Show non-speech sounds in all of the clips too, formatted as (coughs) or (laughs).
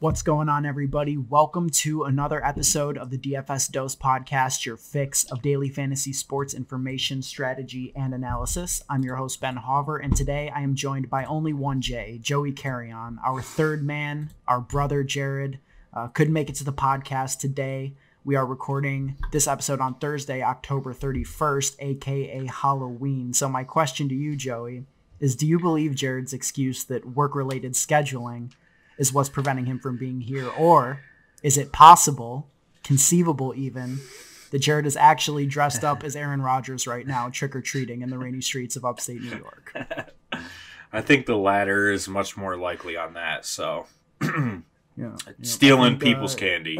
What's going on, everybody? Welcome to another episode of the DFS Dose Podcast, your fix of daily fantasy sports information, strategy, and analysis. I'm your host, Ben Hauver, and today I am joined by only one J, Joey Carrion, our third man, our brother Jared. Uh, couldn't make it to the podcast today. We are recording this episode on Thursday, October 31st, aka Halloween. So, my question to you, Joey, is do you believe Jared's excuse that work related scheduling is what's preventing him from being here? Or is it possible, conceivable even, that Jared is actually dressed up as Aaron Rodgers right now, trick or treating in the rainy streets of upstate New York? (laughs) I think the latter is much more likely on that. So, (clears throat) Yeah, stealing think, people's uh, candy.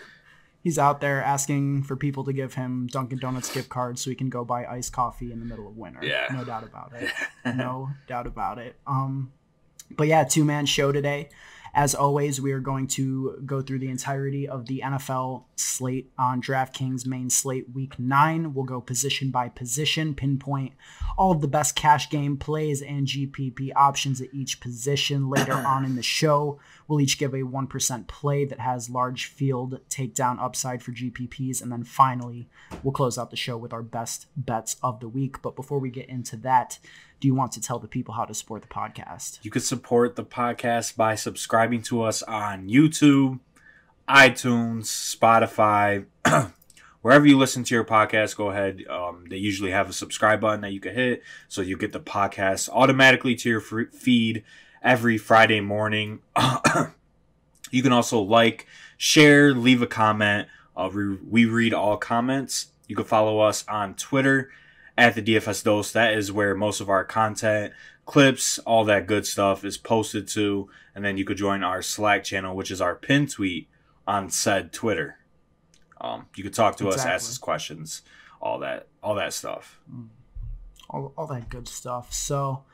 (laughs) He's out there asking for people to give him Dunkin' Donuts gift cards so he can go buy iced coffee in the middle of winter. Yeah. No doubt about it. (laughs) no doubt about it. Um, but yeah, two man show today. As always, we are going to go through the entirety of the NFL slate on DraftKings main slate week nine. We'll go position by position, pinpoint all of the best cash game plays and GPP options at each position. Later on in the show, we'll each give a 1% play that has large field takedown upside for GPPs. And then finally, we'll close out the show with our best bets of the week. But before we get into that, do you want to tell the people how to support the podcast? You can support the podcast by subscribing to us on YouTube, iTunes, Spotify, (clears throat) wherever you listen to your podcast. Go ahead. Um, they usually have a subscribe button that you can hit, so you get the podcast automatically to your feed every Friday morning. (clears throat) you can also like, share, leave a comment. Uh, we, we read all comments. You can follow us on Twitter at the DFS Dose. That is where most of our content, clips, all that good stuff is posted to. And then you could join our Slack channel, which is our pin tweet on said Twitter. Um, you could talk to us, ask us questions, all that, all that stuff. all, all that good stuff. So,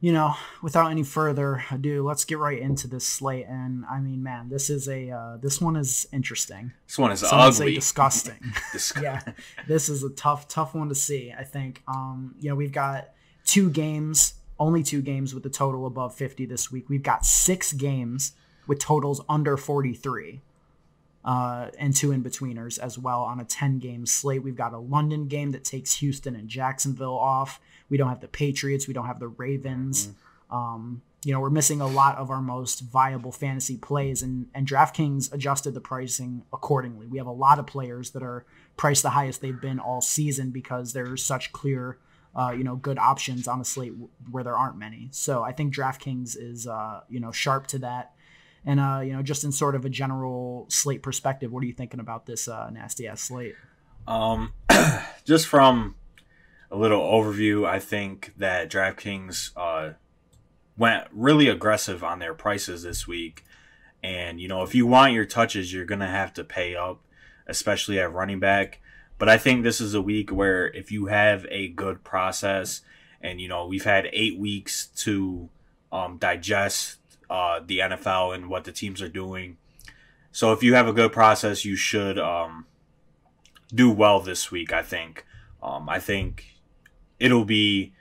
you know, without any further ado, let's get right into this slate. And I mean, man, this is a uh, this one is interesting. This one is Some ugly. disgusting. (laughs) (laughs) Dis- yeah, this is a tough, tough one to see. I think. Um, you know, we've got two games, only two games with a total above fifty this week. We've got six games with totals under forty three. Uh, and two in betweeners as well on a 10 game slate. We've got a London game that takes Houston and Jacksonville off. We don't have the Patriots. We don't have the Ravens. Um, you know, we're missing a lot of our most viable fantasy plays, and, and DraftKings adjusted the pricing accordingly. We have a lot of players that are priced the highest they've been all season because there's such clear, uh, you know, good options on a slate where there aren't many. So I think DraftKings is, uh, you know, sharp to that. And, uh, you know, just in sort of a general slate perspective, what are you thinking about this uh, nasty ass slate? Um, (clears throat) just from a little overview, I think that DraftKings uh, went really aggressive on their prices this week. And, you know, if you want your touches, you're going to have to pay up, especially at running back. But I think this is a week where if you have a good process, and, you know, we've had eight weeks to um, digest uh, the NFL and what the teams are doing. So if you have a good process, you should um, do well this week. I think. Um, I think it'll be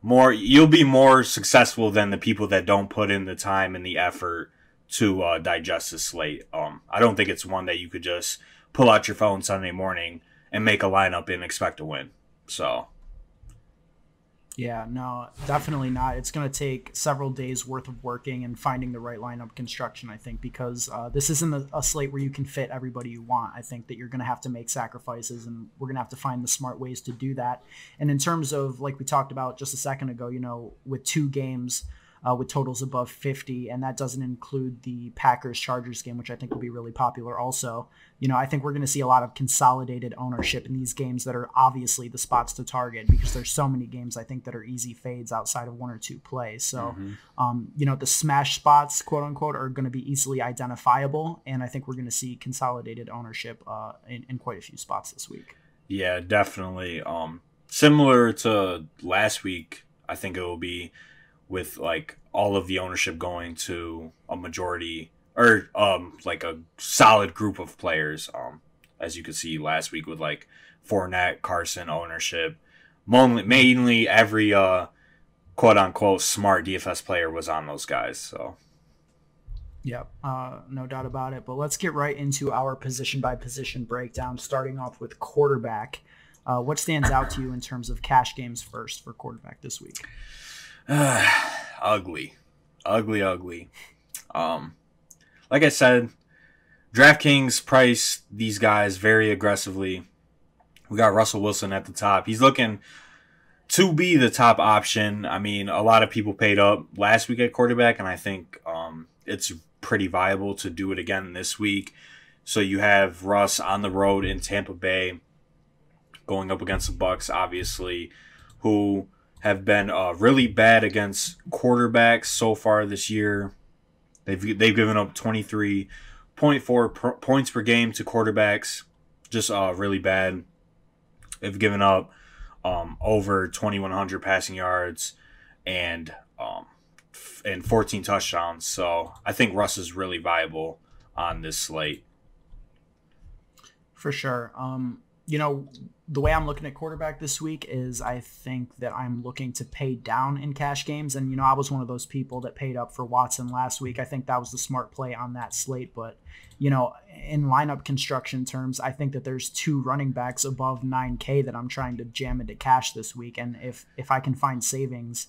more. You'll be more successful than the people that don't put in the time and the effort to uh, digest the slate. Um, I don't think it's one that you could just pull out your phone Sunday morning and make a lineup and expect to win. So Yeah, no, definitely not. It's going to take several days worth of working and finding the right lineup construction, I think, because uh, this isn't a, a slate where you can fit everybody you want. I think that you're going to have to make sacrifices, and we're going to have to find the smart ways to do that. And in terms of, like we talked about just a second ago, you know, with two games uh, with totals above 50, and that doesn't include the Packers Chargers game, which I think will be really popular also. You know, I think we're going to see a lot of consolidated ownership in these games that are obviously the spots to target because there's so many games I think that are easy fades outside of one or two plays. So, um, you know, the smash spots, quote unquote, are going to be easily identifiable, and I think we're going to see consolidated ownership uh, in, in quite a few spots this week. Yeah, definitely. Um, similar to last week, I think it will be with like all of the ownership going to a majority or um like a solid group of players. Um, as you could see last week with like Fournette, Carson ownership, mainly, every uh quote unquote smart DFS player was on those guys. So Yep, uh, no doubt about it. But let's get right into our position by position breakdown, starting off with quarterback. Uh, what stands out to you in terms of cash games first for quarterback this week? (sighs) ugly, ugly, ugly. Um, like I said, DraftKings price these guys very aggressively. We got Russell Wilson at the top. He's looking to be the top option. I mean, a lot of people paid up last week at quarterback, and I think um, it's pretty viable to do it again this week. So you have Russ on the road in Tampa Bay, going up against the Bucs, obviously, who have been uh, really bad against quarterbacks so far this year. They've they've given up twenty three point four points per game to quarterbacks, just uh, really bad. They've given up um, over twenty one hundred passing yards and um, and 14 touchdowns. So I think Russ is really viable on this slate. For sure. Um, you know, the way I'm looking at quarterback this week is I think that I'm looking to pay down in cash games. And, you know, I was one of those people that paid up for Watson last week. I think that was the smart play on that slate. But, you know, in lineup construction terms, I think that there's two running backs above 9K that I'm trying to jam into cash this week. And if, if I can find savings,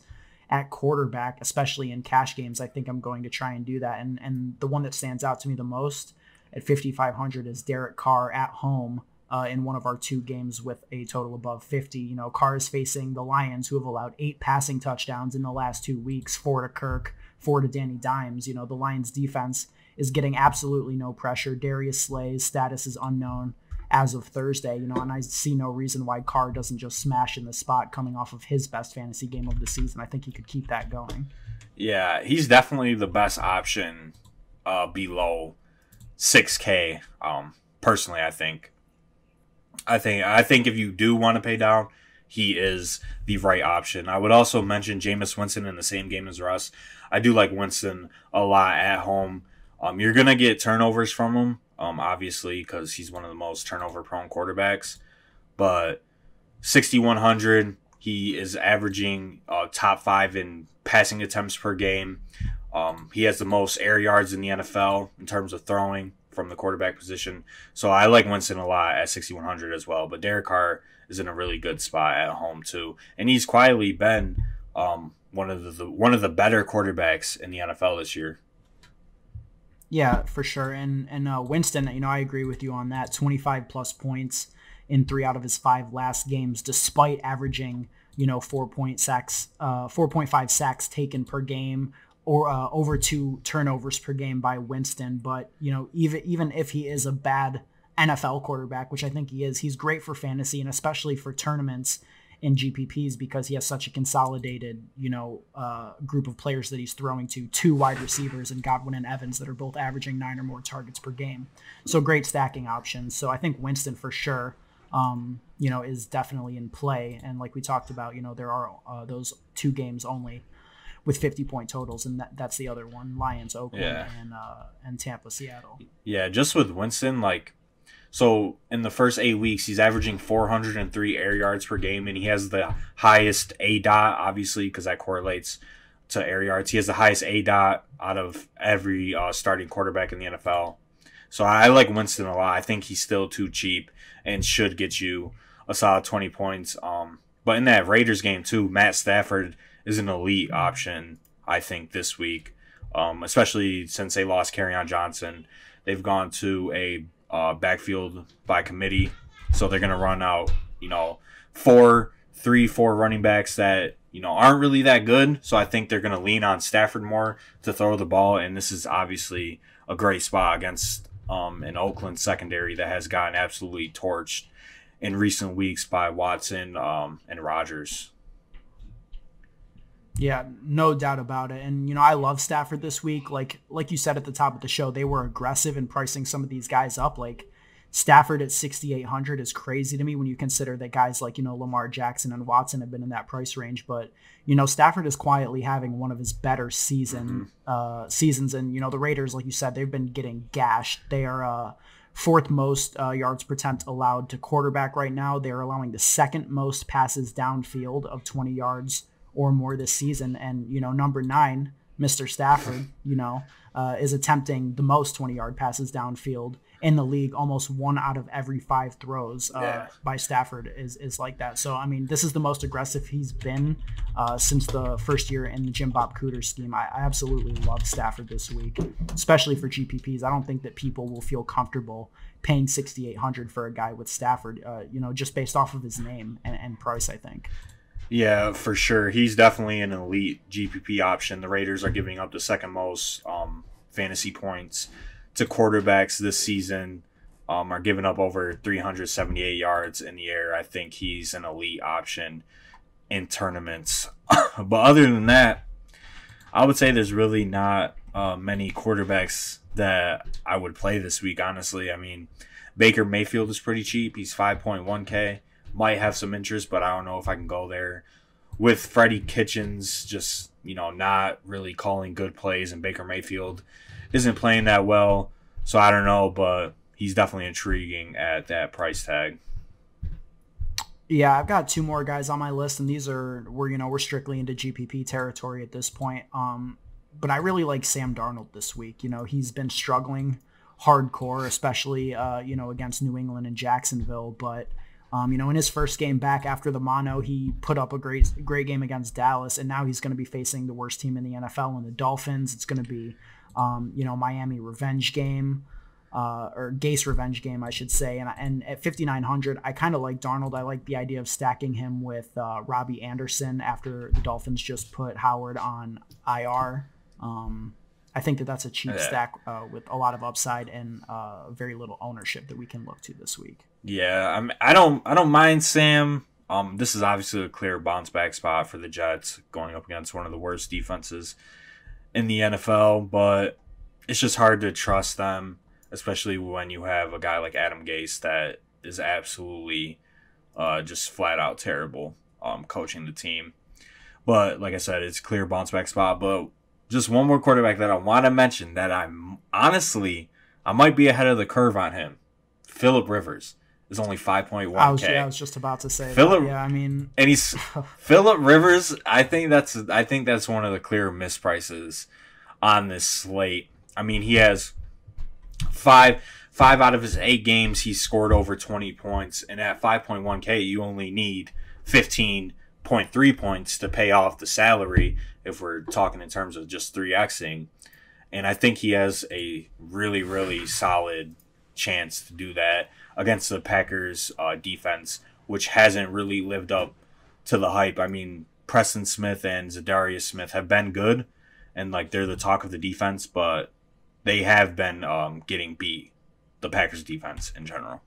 at quarterback, especially in cash games, I think I'm going to try and do that. And and the one that stands out to me the most at 5500 is Derek Carr at home uh, in one of our two games with a total above 50. You know, Carr is facing the Lions, who have allowed eight passing touchdowns in the last two weeks, four to Kirk, four to Danny Dimes. You know, the Lions defense is getting absolutely no pressure. Darius Slay's status is unknown as of Thursday, you know, and I see no reason why Carr doesn't just smash in the spot coming off of his best fantasy game of the season. I think he could keep that going. Yeah, he's definitely the best option uh, below 6K. Um, personally, I think. I think I think if you do want to pay down, he is the right option. I would also mention Jameis Winston in the same game as Russ. I do like Winston a lot at home. Um, you're gonna get turnovers from him, um, obviously, because he's one of the most turnover prone quarterbacks. But 6,100, he is averaging uh, top five in passing attempts per game. Um, he has the most air yards in the NFL in terms of throwing from the quarterback position. So I like Winston a lot at 6,100 as well. But Derek Carr is in a really good spot at home too, and he's quietly been um, one of the, the one of the better quarterbacks in the NFL this year. Yeah, for sure. And and uh, Winston, you know, I agree with you on that. 25 plus points in three out of his five last games, despite averaging, you know, four point sacks, uh, 4.5 sacks taken per game, or uh, over two turnovers per game by Winston. But you know, even even if he is a bad NFL quarterback, which I think he is, he's great for fantasy and especially for tournaments in GPPs because he has such a consolidated, you know, uh, group of players that he's throwing to, two wide receivers and Godwin and Evans that are both averaging nine or more targets per game. So great stacking options. So I think Winston for sure, um, you know, is definitely in play. And like we talked about, you know, there are uh, those two games only with 50 point totals, and that, that's the other one: Lions, Oakland, yeah. and uh, and Tampa, Seattle. Yeah, just with Winston, like so in the first eight weeks, he's averaging 403 air yards per game, and he has the highest A dot, obviously, because that correlates to air yards. He has the highest A dot out of every uh, starting quarterback in the NFL. So I like Winston a lot. I think he's still too cheap and should get you a solid 20 points. Um, but in that Raiders game too, Matt Stafford is an elite option. I think this week, um, especially since they lost on Johnson, they've gone to a uh, backfield by committee. So they're going to run out, you know, four, three, four running backs that, you know, aren't really that good. So I think they're going to lean on Stafford more to throw the ball. And this is obviously a great spot against um, an Oakland secondary that has gotten absolutely torched in recent weeks by Watson um, and Rodgers. Yeah, no doubt about it. And you know, I love Stafford this week. Like like you said at the top of the show, they were aggressive in pricing some of these guys up. Like Stafford at 6800 is crazy to me when you consider that guys like, you know, Lamar Jackson and Watson have been in that price range, but you know, Stafford is quietly having one of his better season mm-hmm. uh seasons and you know, the Raiders like you said, they've been getting gashed. They are uh fourth most uh, yards per attempt allowed to quarterback right now. They're allowing the second most passes downfield of 20 yards or more this season. And, you know, number nine, Mr. Stafford, you know, uh, is attempting the most 20 yard passes downfield in the league. Almost one out of every five throws uh, Yeah. by Stafford is, is like that. So, I mean, this is the most aggressive he's been uh, since the first year in the Jim Bob Cooter scheme. I, I absolutely love Stafford this week, especially for GPPs. I don't think that people will feel comfortable paying 6800 for a guy with Stafford, uh, you know, just based off of his name and, and price, I think. Yeah, for sure. He's definitely an elite GPP option. The Raiders are giving up the second most um, fantasy points to quarterbacks this season. Um, are giving up over 378 yards in the air. I think he's an elite option in tournaments. (laughs) but other than that, I would say there's really not uh, many quarterbacks that I would play this week. Honestly, I mean, Baker Mayfield is pretty cheap. He's 5.1k. Might have some interest, but I don't know if I can go there. With Freddie Kitchens just you know not really calling good plays, and Baker Mayfield isn't playing that well, so I don't know, but he's definitely intriguing at that price tag. Yeah, I've got two more guys on my list, and these are we're you know we're strictly into GPP territory at this point. Um, but I really like Sam Darnold this week. You know, he's been struggling hardcore, especially uh, you know against New England and Jacksonville. But um, you know, in his first game back after the mono, he put up a great great game against Dallas, and now he's going to be facing the worst team in the NFL in the Dolphins. It's going to be um, you know Miami revenge game uh, or Gase revenge game, I should say. And, and at 5,900, I kind of like Darnold. I like the idea of stacking him with uh, Robbie Anderson after the Dolphins just put Howard on IR. Um, I think that that's a cheap Yeah. stack uh, with a lot of upside and uh, very little ownership that we can look to this week. Yeah, I'm, I don't I don't mind Sam. Um, this is obviously a clear bounce back spot for the Jets going up against one of the worst defenses in the NFL, but it's just hard to trust them, especially when you have a guy like Adam Gase that is absolutely uh, just flat out terrible um, coaching the team. But like I said, it's clear bounce back spot. But just one more quarterback that I want to mention that I'm honestly I might be ahead of the curve on him. Philip Rivers is only five point I one was, k, yeah, I was just about to say Phillip- that. Yeah, I mean, and he's (laughs) Philip Rivers. I think that's I think that's one of the clear misprices on this slate. I mean, he has five five out of his eight games he scored over twenty points, and at five point one k, you only need fifteen point three points to pay off the salary. If we're talking in terms of just three xing, and I think he has a really really solid chance to do that against the Packers uh, defense, which hasn't really lived up to the hype. I mean, Preston Smith and Za'Darius Smith have been good, and like they're the talk of the defense, but they have been um, getting beat. The Packers defense in general.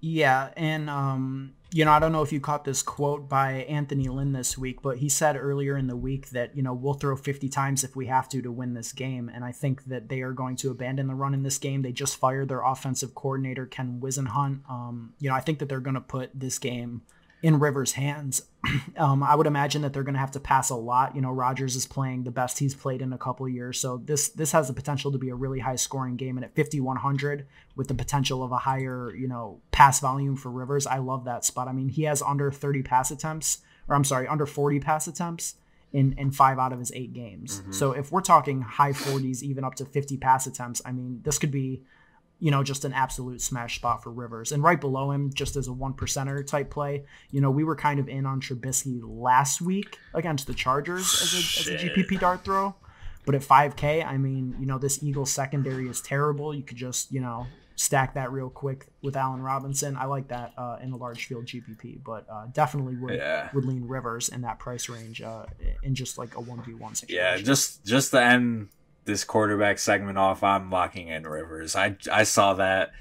Yeah, and um, you know, I don't know if you caught this quote by Anthony Lynn this week, but he said earlier in the week that you know we'll throw 50 times if we have to to win this game, and I think that they are going to abandon the run in this game. They just fired their offensive coordinator Ken Whisenhunt. Um, you know, I think that they're going to put this game in Rivers' hands. (clears throat) um, I would imagine that they're going to have to pass a lot. You know, Rodgers is playing the best he's played in a couple years, so this this has the potential to be a really high scoring game. And at 5100, with the potential of a higher you know pass volume for Rivers, I love that spot. I mean, he has under 30 pass attempts, or I'm sorry, under 40 pass attempts. In, in five out of his eight games. So if we're talking high 40s, even up to 50 pass attempts, I mean, this could be you know, just an absolute smash spot for Rivers. And right below him, just as a one percenter type play, you know, we were kind of in on Trubisky last week against the Chargers as a, as a GPP dart throw. But at 5K, I mean, you know, this Eagles secondary is terrible. You could just, you know, stack that real quick with Allen Robinson. I like that uh, in a large field GPP, but uh, definitely would Yeah. would lean Rivers in that price range uh, in just like a 1v1 situation. Yeah, just just the end this quarterback segment off, I'm locking in Rivers. I I saw that.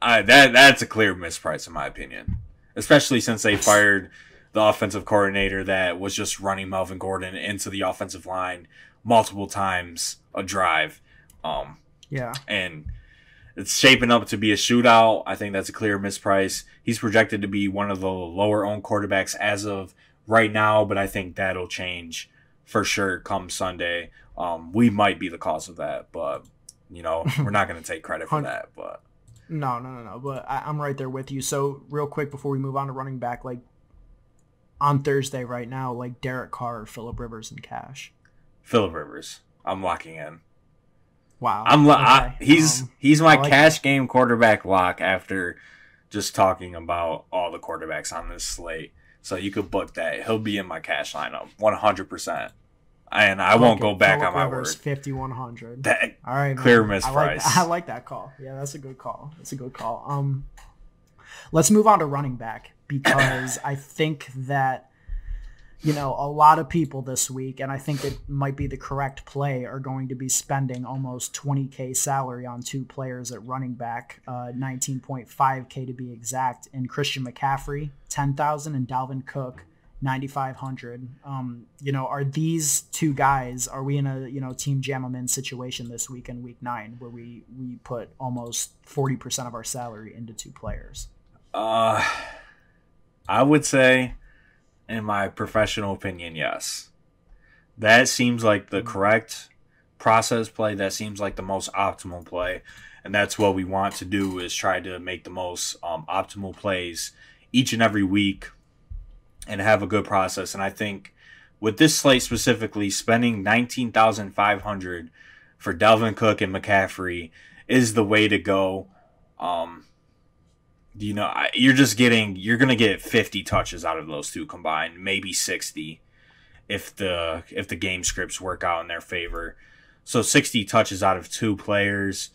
I that that's a clear misprice in my opinion, especially since they fired the offensive coordinator that was just running Melvin Gordon into the offensive line multiple times a drive. Um, yeah. and it's shaping up to be a shootout. I think that's a clear misprice. He's projected to be one of the lower owned quarterbacks as of right now, but I think that'll change for sure come Sunday. Um, we might be the cause of that, but you know (laughs) we're not going to take credit for that. But No, no, no, no. But I, I'm right there with you. So real quick before we move on to running back, like on Thursday right now, like Derek Carr, Philip Rivers, and Cash. Philip Rivers, I'm locking in. Wow. I'm lo- okay. I, he's Um, he's my like cash game quarterback lock after just talking about all the quarterbacks on this slate. So you could book that. He'll be in my cash lineup 100%. And I won't go back Phillip on my Rivers, word. 5100. That All right, Clear man. miss I like, price. (laughs) I like that call. Yeah, that's a good call. That's a good call. Um, let's move on to running back because (coughs) I think that you know a lot of people this week, and I think it might be the correct play, are going to be spending almost 20k salary on two players at running back, uh, 19.5k to be exact, in Christian McCaffrey, 10,000, and Dalvin Cook. 9500 um you know are these two guys are we in a you know team jam 'em in situation this week in week 9 where we we put almost 40% of our salary into two players uh I would say in my professional opinion, yes. That seems like the correct process play. That seems like the most optimal play. And that's what we want to do is try to make the most um, optimal plays each and every week and have a good process. And I think with this slate specifically, spending nineteen thousand five hundred for Dalvin Cook and McCaffrey is the way to go. Um, you know, you're just getting you're gonna get fifty touches out of those two combined, maybe sixty, if the if the game scripts work out in their favor. So sixty touches out of two players,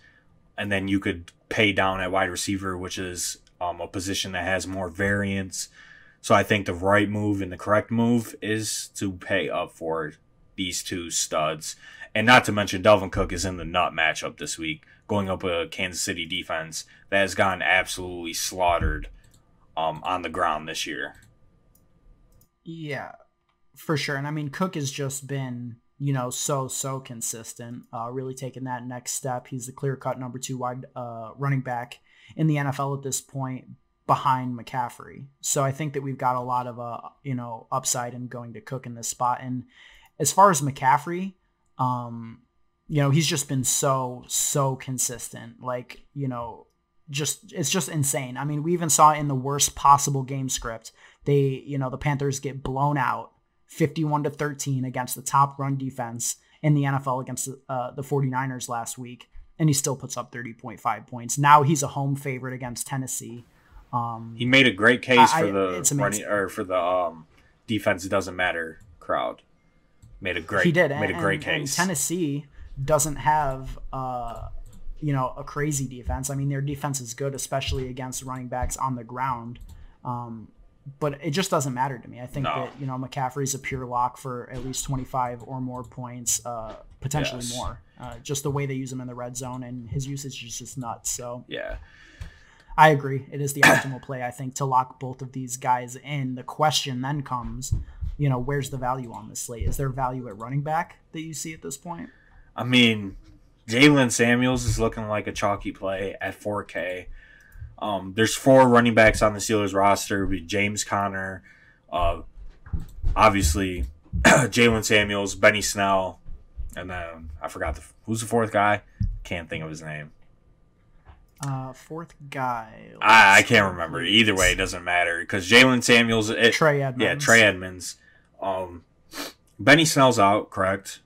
and then you could pay down at wide receiver, which is um, a position that has more variance. So I think the right move and the correct move is to pay up for these two studs. And not to mention Dalvin Cook is in the nut matchup this week, going up a Kansas City defense that has gotten absolutely slaughtered um, on the ground this year. Yeah, for sure. And I mean, Cook has just been, you know, so so consistent. Uh, really taking that next step. He's the clear cut number two wide uh, running back in the NFL at this point, behind McCaffrey. So I think that we've got a lot of uh, you know, upside in going to Cook in this spot. And as far as McCaffrey, um, you know, he's just been so so consistent. Like, you know, just it's just insane. I mean, we even saw in the worst possible game script. They, you know, the Panthers get blown out 51 to 13 against the top run defense in the NFL against uh, the 49ers last week, and he still puts up 30.5 points. Now he's a home favorite against Tennessee. Um, He made a great case I- for the running or for the um, defense. Doesn't matter crowd. Made a great he did made a great and- and case. Tennessee doesn't have uh, you know a crazy defense. I mean, their defense is good, especially against running backs on the ground. Um, but it just doesn't matter to me. I think No. that you know McCaffrey's a pure lock for at least 25 or more points, uh, potentially Yes. more. Uh, just the way they use him in the red zone and his usage is just nuts. So yeah, I agree. It is the optimal play, I think, to lock both of these guys in. The question then comes, you know, where's the value on this slate? Is there value at running back that you see at this point? I mean, Jaylen Samuels is looking like a chalky play at 4K. Um, there's four running backs on the Steelers roster: James Conner, uh, obviously (clears throat) Jaylen Samuels, Benny Snell, and then I forgot the who's the fourth guy. Can't think of his name. Uh, fourth guy. I, I can't remember. please. Either way, it doesn't matter because Jaylen Samuels. It, Trey Edmunds. Yeah, Trey Edmunds. Um, Benny Snell's out, correct?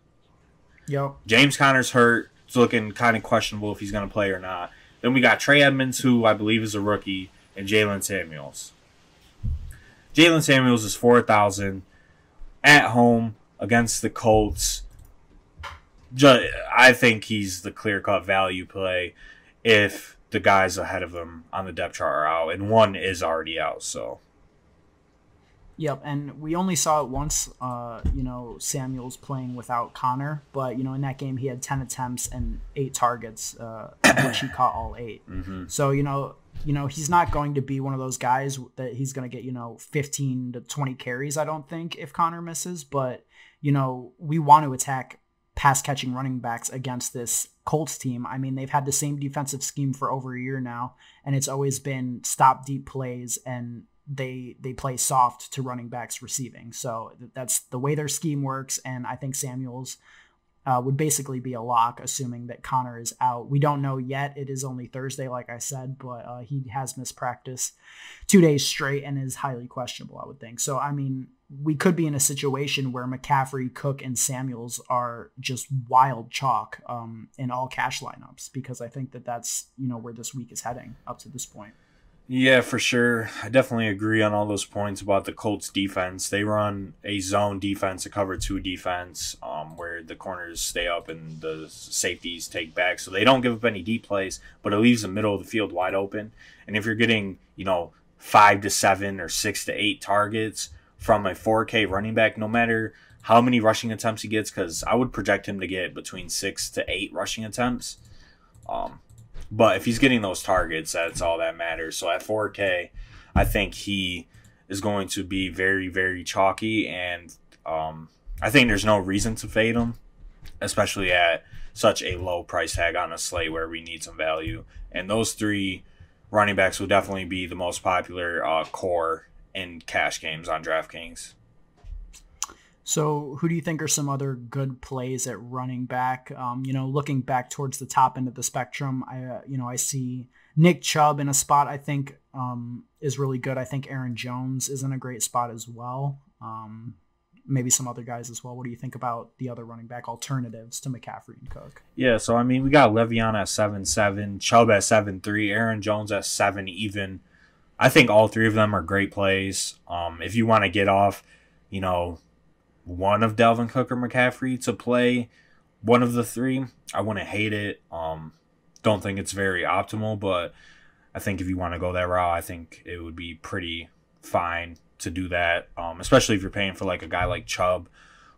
Yep. James Conner's hurt. It's looking kind of questionable if he's going to play or not. Then we got Trey Edmunds, who I believe is a rookie, and Jaylen Samuels. Jaylen Samuels is 4,000 at home against the Colts. Ju- I think he's the clear cut value play if the guys ahead of them on the depth chart are out, and one is already out. So, Yep, and we only saw it once. Uh, you know, Samuel's playing without Conner, but you know, in that game he had ten attempts and eight targets, uh, which he (coughs) caught all 8 hmm So you know, you know, he's not going to be one of those guys that he's going to get you know fifteen to twenty carries. I don't think if Conner misses, but you know, we want to attack pass catching running backs against this Colts team. I mean, they've had the same defensive scheme for over a year now, and it's always been stop deep plays and they they play soft to running backs receiving. So that's the way their scheme works, and I think Samuels uh, would basically be a lock, assuming that Conner is out. We don't know yet. It is only Thursday, like I said, but uh, he has missed practice two days straight and is highly questionable. I would think. So I mean, we could be in a situation where McCaffrey, Cook, and Samuels are just wild chalk um, in all cash lineups because I think that that's you know where this week is heading up to this point. Yeah, for sure. I definitely agree on all those points about the Colts defense. They run a zone defense, a cover two defense, um, where the corners stay up and the safeties take back. So they don't give up any deep plays, but it leaves the middle of the field wide open. And if you're getting, you know, five to seven or six to eight targets from a 4K running back, no matter how many rushing attempts he gets, because I would project him to get between six to eight rushing attempts. Um, but if he's getting those targets, that's all that matters. So at 4K, I think he is going to be very, very chalky, and um, I think there's no reason to fade him, especially at such a low price tag on a slate where we need some value. And those three running backs will definitely be the most popular uh, core in cash games on DraftKings. So, who do you think are some other good plays at running back? Um, you know, looking back towards the top end of the spectrum, I uh, you know I see Nick Chubb in a spot I think um, is really good. I think Aaron Jones is in a great spot as well. Um, maybe some other guys as well. What do you think about the other running back alternatives to McCaffrey and Cook? Yeah, so I mean, we got Le'Veon at seven seven, Chubb at seven three, Aaron Jones at seven even. I think all three of them are great plays. Um, if you want to get off, you know, one of Dalvin Cook or McCaffrey to play one of the three. I wouldn't hate it. Um, don't think it's very optimal, but I think if you want to go that route, I think it would be pretty fine to do that. Um, especially if you're paying for like a guy like Chubb,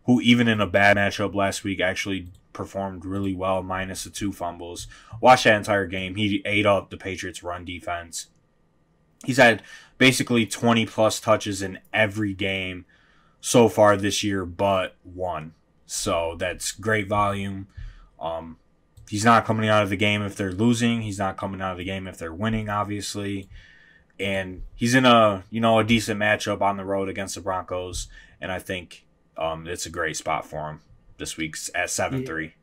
who even in a bad matchup last week actually performed really well, minus the two fumbles. Watch that entire game. He ate up the Patriots' run defense. He's had basically 20 plus touches in every game so far this year, but one. So that's great volume. Um, he's not coming out of the game if they're losing. He's not coming out of the game if they're winning, obviously. And he's in a you know a decent matchup on the road against the Broncos, and I think um, it's a great spot for him this week at seven three.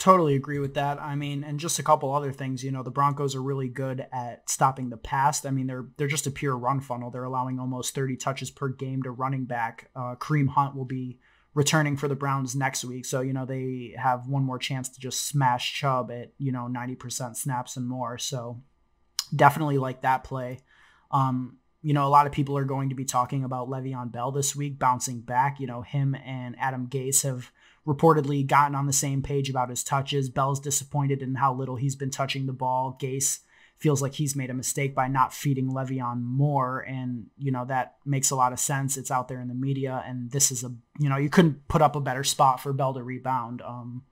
Totally agree with that. I mean, and just a couple other things. You know, the Broncos are really good at stopping the pass. I mean, they're they're just a pure run funnel. They're allowing almost 30 touches per game to running back. Uh, Kareem Hunt will be returning for the Browns next week, so you know they have one more chance to just smash Chubb at you know 90% snaps and more. So definitely like that play. Um, you know, a lot of people are going to be talking about Le'Veon Bell this week, bouncing back. You know, him and Adam Gase have reportedly gotten on the same page about his touches. Bell's disappointed in how little he's been touching the ball. Gase feels like he's made a mistake by not feeding Le'Veon more. And, you know, that makes a lot of sense. It's out there in the media. And this is a, you know, you couldn't put up a better spot for Bell to rebound. Um,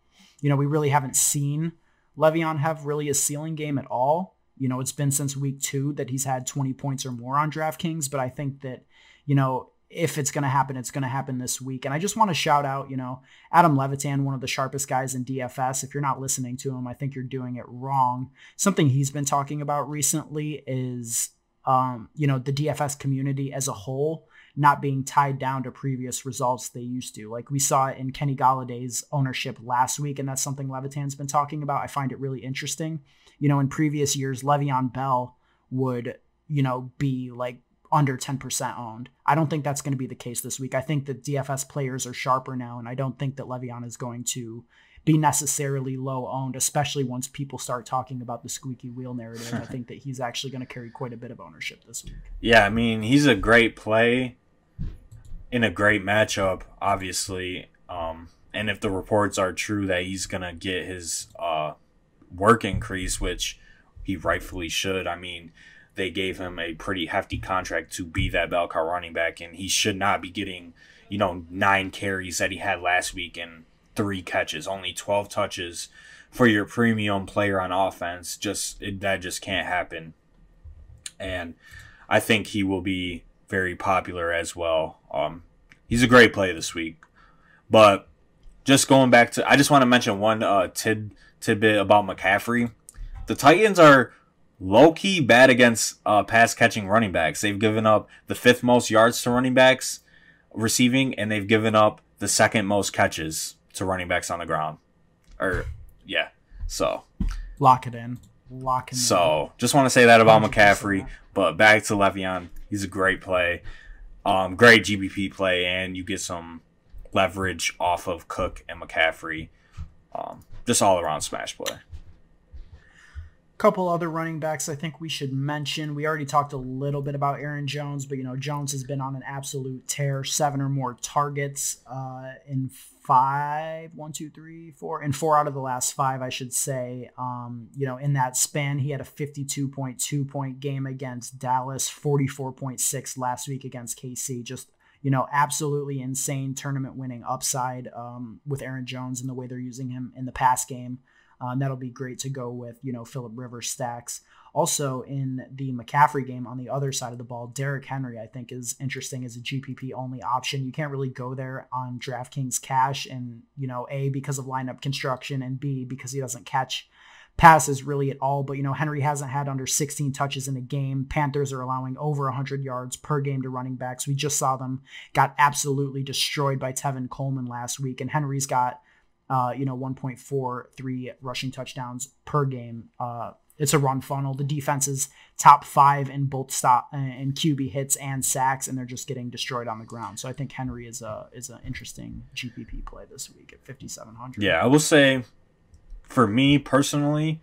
you know, we really haven't seen Le'Veon have really a ceiling game at all. You know, it's been since week two that he's had 20 points or more on DraftKings, but I think that, you know, if it's going to happen, it's going to happen this week. And I just want to shout out, you know, Adam Levitan, one of the sharpest guys in DFS. If you're not listening to him, I think you're doing it wrong. Something he's been talking about recently is, um, you know, the DFS community as a whole not being tied down to previous results they used to. Like we saw in Kenny Golladay's ownership last week, and that's something Levitan's been talking about. I find it really interesting. You know, in previous years, Le'Veon Bell would, you know, be like under 10% owned. I don't think that's going to be the case this week. I think that DFS players are sharper now, and I don't think that Le'Veon is going to be necessarily low owned, especially once people start talking about the squeaky wheel narrative. I (laughs) think that he's actually going to carry quite a bit of ownership this week. Yeah, I mean, he's a great play in a great matchup, obviously. Um, and if the reports are true that he's going to get his uh, work increase, which he rightfully should, I mean, they gave him a pretty hefty contract to be that bell cow running back, and he should not be getting, you know, nine carries that he had last week and three catches, only 12 touches for your premium player on offense. Just it, that just can't happen. And I think he will be very popular as well. Um, he's a great play this week, but just going back to, I just want to mention one uh, tid tidbit about McCaffrey. The Titans are low key bad against uh, pass catching running backs. They've given up the fifth most yards to running backs receiving, and they've given up the second most catches to running backs on the ground. Or yeah, so lock it in, lock it. In. So just want to say that about McCaffrey, but back to Le'Veon. He's a great play. Um, great GPP play, and you get some leverage off of Cook and McCaffrey. Um, just all around smash play couple other running backs I think we should mention. We already talked a little bit about Aaron Jones, but you know Jones has been on an absolute tear, seven or more targets uh, in five, one, two, three, four, and four out of the last five, I should say. Um, you know, in that span, he had a 52.2 point game against Dallas, 44.6 last week against KC. Just you know, absolutely insane tournament winning upside um, with Aaron Jones and the way they're using him in the pass game. Um, that'll be great to go with, you know, Philip Rivers stacks. Also, in the McCaffrey game on the other side of the ball, Derrick Henry, I think, is interesting as a GPP only option. You can't really go there on DraftKings cash, and, you know, A, because of lineup construction, and B, because he doesn't catch passes really at all. But, you know, Henry hasn't had under 16 touches in a game. Panthers are allowing over 100 yards per game to running backs. We just saw them got absolutely destroyed by Tevin Coleman last week, and Henry's got uh, you know, 1.43 rushing touchdowns per game. Uh, it's a run funnel. The defense is top five in both stop and QB hits and sacks, and they're just getting destroyed on the ground. So I think Henry is a is an interesting GPP play this week at 5700. Yeah, I will say, for me personally,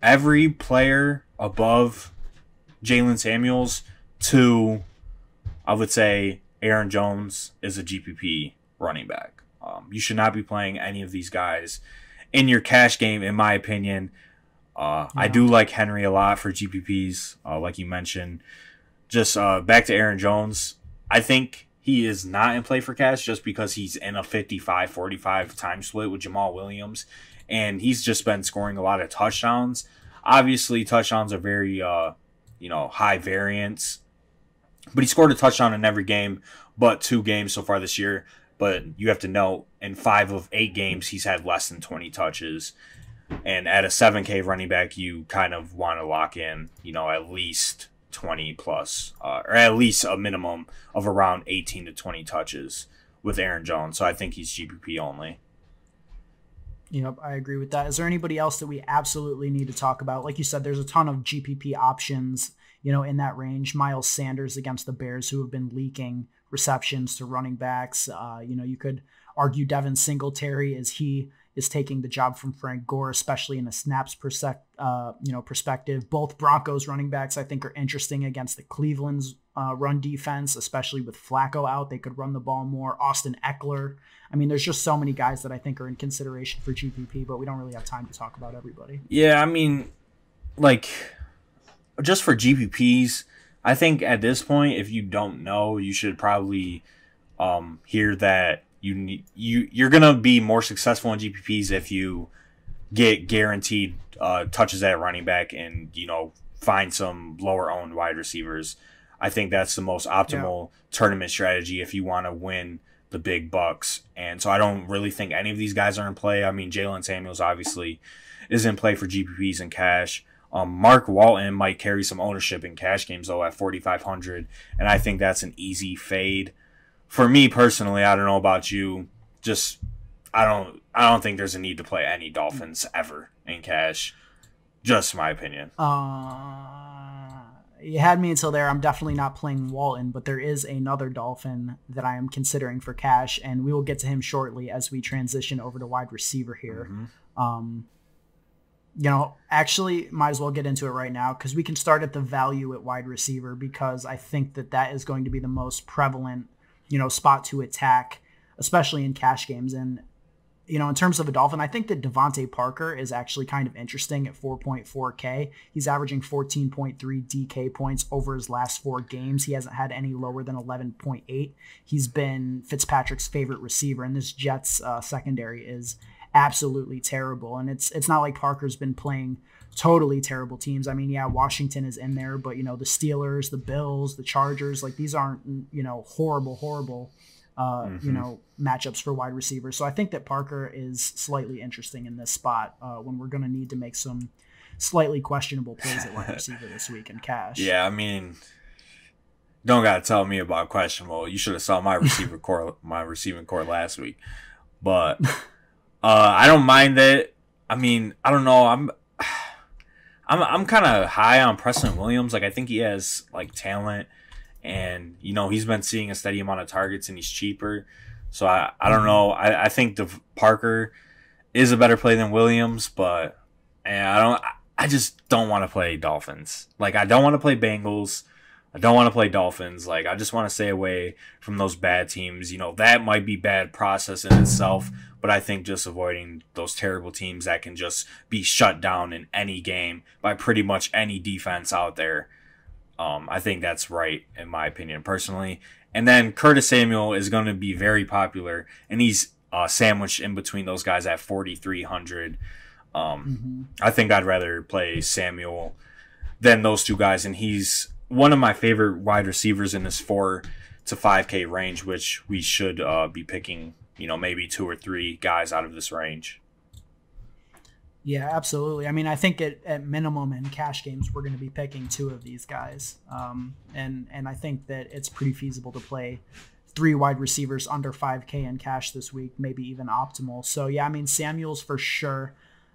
every player above Jaylen Samuels to, I would say Aaron Jones is a GPP running back. Um, you should not be playing any of these guys in your cash game, in my opinion. Uh, yeah. I do like Henry a lot for GPPs, uh, like you mentioned. Just uh, back to Aaron Jones. I think he is not in play for cash just because he's in a 55 45 time split with Jamaal Williams. And he's just been scoring a lot of touchdowns. Obviously, touchdowns are very, uh, you know, high variance. But he scored a touchdown in every game, but two games so far this year. But you have to know in five of eight games, he's had less than 20 touches. And at a 7K running back, you kind of want to lock in, you know, at least 20 plus, uh, or at least a minimum of around 18 to 20 touches with Aaron Jones. So I think he's GPP only. Yep, I agree with that. Is there anybody else that we absolutely need to talk about? Like you said, there's a ton of GPP options, you know, in that range. Miles Sanders against the Bears, who have been leaking receptions to running backs. Uh, you know, you could argue Devin Singletary as he is taking the job from Frank Gore, especially in a snaps persec- uh, you know perspective. Both Broncos running backs I think are interesting against the Cleveland's uh, run defense, especially with Flacco out. They could run the ball more. Austin Ekeler. I mean, there's just so many guys that I think are in consideration for GPP, but we don't really have time to talk about everybody. Yeah, I mean, like just for GPPs, I think at this point, if you don't know, you should probably um, hear that you need you you're gonna be more successful in GPPs if you get guaranteed uh, touches at running back and you know find some lower owned wide receivers. I think that's the most optimal yeah. tournament strategy if you want to win the big bucks. And so I don't really think any of these guys are in play. I mean, Jaylen Samuels obviously is in play for GPPs and cash. Um, Mark Walton might carry some ownership in cash games though at 4,500, and I think that's an easy fade. For me personally, I don't know about you. Just I don't I don't think there's a need to play any Dolphins ever in cash. Just my opinion. Uh, you had me until there. I'm definitely not playing Walton, but there is another Dolphin that I am considering for cash, and we will get to him shortly as we transition over to wide receiver here. Mm-hmm. Um, you know, actually, might as well get into it right now because we can start at the value at wide receiver because I think that that is going to be the most prevalent, you know, spot to attack, especially in cash games. And, you know, in terms of a Dolphin, I think that DeVante Parker is actually kind of interesting at 4.4K. He's averaging 14.3 DK points over his last four games. He hasn't had any lower than 11.8. He's been Fitzpatrick's favorite receiver, and this Jets uh, secondary is absolutely terrible. And it's it's not like Parker's been playing totally terrible teams. I mean, yeah, Washington is in there, but you know, the Steelers, the Bills, the Chargers, like these aren't, you know, horrible, horrible uh, mm-hmm. you know, matchups for wide receivers. So I think that Parker is slightly interesting in this spot uh, when we're going to need to make some slightly questionable plays at wide receiver this week in cash. Yeah, I mean, don't gotta tell me about questionable. You should have saw my receiver (laughs) core, my receiving core last week, but (laughs) uh, I don't mind it. I mean, I don't know. I'm (sighs) I'm I'm kind of high on Preston Williams. Like I think he has like talent, and you know he's been seeing a steady amount of targets and he's cheaper. So I, I don't know. I, I think the Parker is a better play than Williams, but and I don't. I just don't want to play Dolphins. Like I don't want to play Bengals. I don't want to play Dolphins. Like I just want to stay away from those bad teams. You know that might be bad process in itself, but I think just avoiding those terrible teams that can just be shut down in any game by pretty much any defense out there. Um, I think that's right in my opinion personally. And then Curtis Samuel is going to be very popular, and he's uh, sandwiched in between those guys at 4,300. Um, mm-hmm. I think I'd rather play Samuel than those two guys, and he's one of my favorite wide receivers in this four to 5K range, which we should uh, be picking, you know, maybe two or three guys out of this range. Yeah, absolutely. I mean, I think at, at minimum in cash games, we're going to be picking two of these guys. Um, and, and I think that it's pretty feasible to play three wide receivers under 5K in cash this week, maybe even optimal. So, yeah, I mean, Samuels for sure.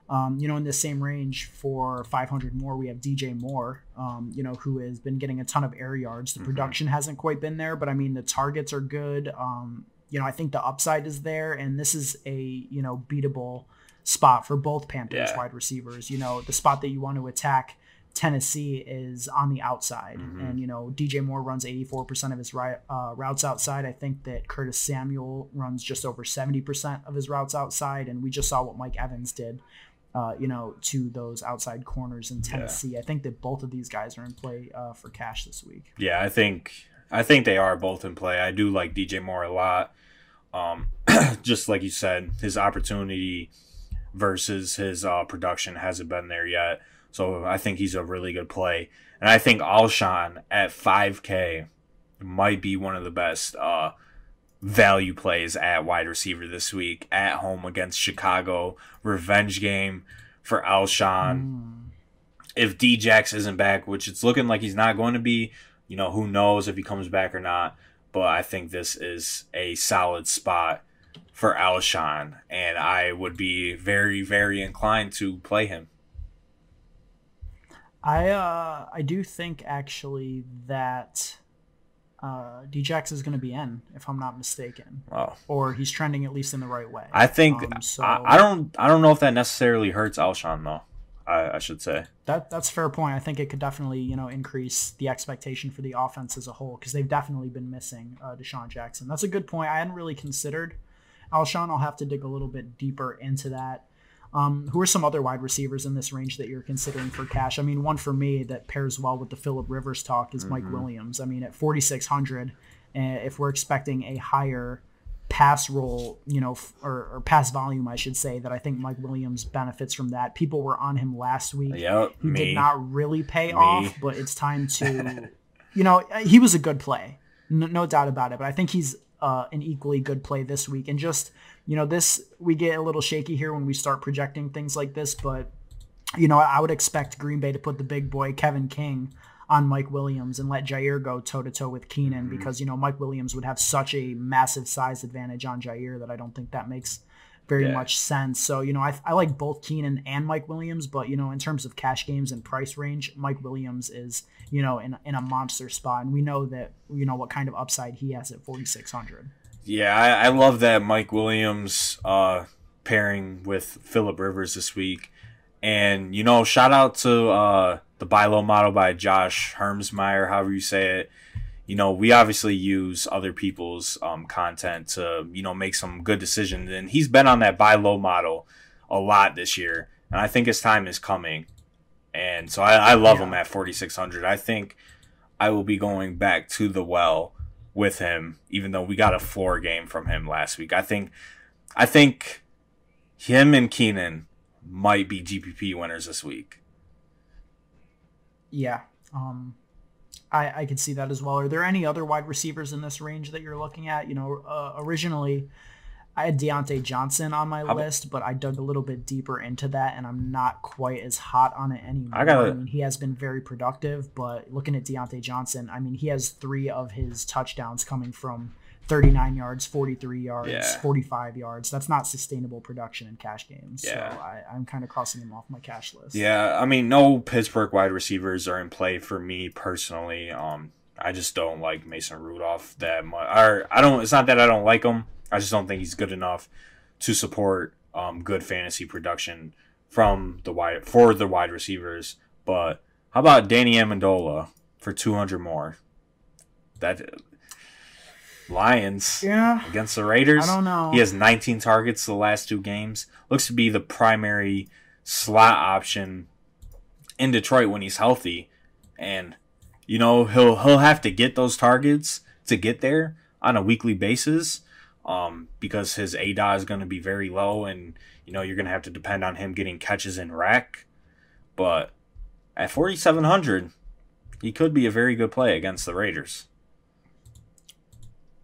Um, you know, in the same range for 500 more, we have DJ Moore, um, you know, who has been getting a ton of air yards. The mm-hmm. production hasn't quite been there, but I mean, the targets are good. Um, you know, I think the upside is there, and this is a, you know, beatable spot for both Panthers yeah. wide receivers. You know, the spot that you want to attack Tennessee is on the outside, mm-hmm. and you know DJ Moore runs 84% of his ri- uh, routes outside. I think that Curtis Samuel runs just over 70% of his routes outside, and we just saw what Mike Evans did. Uh, you know, to those outside corners in Tennessee. Yeah. I think that both of these guys are in play uh, for cash this week. Yeah, I think I think they are both in play. I do like DJ Moore a lot. Um, (clears throat) just like you said, his opportunity versus his uh, production hasn't been there yet. So I think he's a really good play. And I think Alshon at 5K might be one of the best uh, value plays at wide receiver this week at home against Chicago. Revenge game for Alshon. Mm. If Djax isn't back, which it's looking like he's not going to be, you know, who knows if he comes back or not. But I think this is a solid spot for Alshon, and I would be very, very inclined to play him. I uh, I do think actually that uh, Djax is going to be in, if I'm not mistaken. Oh. Or he's trending at least in the right way. I think um, so, I, I, don't I don't know if that necessarily hurts Alshon though. I, I, should say that that's a fair point. I think it could definitely you know increase the expectation for the offense as a whole because they've definitely been missing uh, DeSean Jackson. That's a good point. I hadn't really considered Alshon, I'll have to dig a little bit deeper into that. Um, who are some other wide receivers in this range that you're considering for cash? I mean, one for me that pairs well with the Philip Rivers talk is mm-hmm. Mike Williams. I mean, at 4,600, uh, if we're expecting a higher pass roll, you know, or, or, pass volume, I should say, that I think Mike Williams benefits from that. People were on him last week. Yep, he me. did not really pay me. off, but it's time to, you know, he was a good play, no, no doubt about it. But I think he's uh, an equally good play this week. And just, you know, this, we get a little shaky here when we start projecting things like this, but, you know, I would expect Green Bay to put the big boy, Kevin King, on Mike Williams and let Jaire go toe to toe with Keenan mm-hmm. because, you know, Mike Williams would have such a massive size advantage on Jaire that I don't think that makes very yeah. much sense. So, you know, I, I like both Keenan and Mike Williams, but, you know, in terms of cash games and price range, Mike Williams is, you know, in, in a monster spot. And we know that, you know, what kind of upside he has at 4,600. Yeah, I, I love that Mike Williams uh, pairing with Philip Rivers this week. And, you know, shout out to uh, the buy low model by Josh Hermsmeyer, however you say it you know, we obviously use other people's um, content to, you know, make some good decisions. And he's been on that buy low model a lot this year. And I think his time is coming. And so I, I love yeah. him at 4,600. I think I will be going back to the well with him, even though we got a floor game from him last week. I think, I think him and Keenan might be GPP winners this week. Yeah. Um, I, I could see that as well. Are there any other wide receivers in this range that you're looking at? You know, uh, originally I had Diontae Johnson on my list, but I dug a little bit deeper into that, and I'm not quite as hot on it anymore. I, gotta, I mean, he has been very productive, but looking at Diontae Johnson, I mean, he has three of his touchdowns coming from 39 yards, 43 yards, yeah. 45 yards. That's not sustainable production in cash games. Yeah. So I, I'm kind of crossing him off my cash list. Yeah, I mean, no Pittsburgh wide receivers are in play for me personally. Um, I just don't like Mason Rudolph that much. Or I don't. It's not that I don't like him. I just don't think he's good enough to support um, good fantasy production from the wide for the wide receivers. But how about Danny Amendola for two hundred more? That Lions Yeah. against the Raiders. I don't know. He has 19 targets the last two games. Looks to be the primary slot option in Detroit when he's healthy, and you know he'll he'll have to get those targets to get there on a weekly basis, um, because his ADA is going to be very low, and you know you're going to have to depend on him getting catches in rack. But at 4,700, he could be a very good play against the Raiders.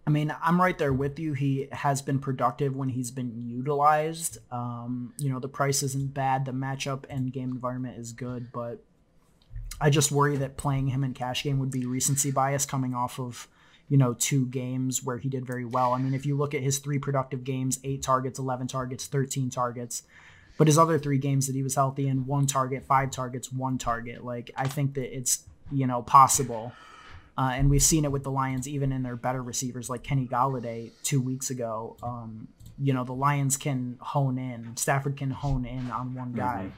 I mean, I'm right there with you. He has been productive when he's been utilized. Um, you know, the price isn't bad. The matchup and game environment is good, but I just worry that playing him in cash game would be recency bias coming off of, you know, two games where he did very well. I mean, if you look at his three productive games, eight targets, 11 targets, 13 targets, but his other three games that he was healthy in, one target, five targets, one target. Like, I think that it's, you know, possible uh, and we've seen it with the Lions, even in their better receivers like Kenny Golladay two weeks ago. Um, you know, the Lions can hone in. Stafford can hone in on one guy.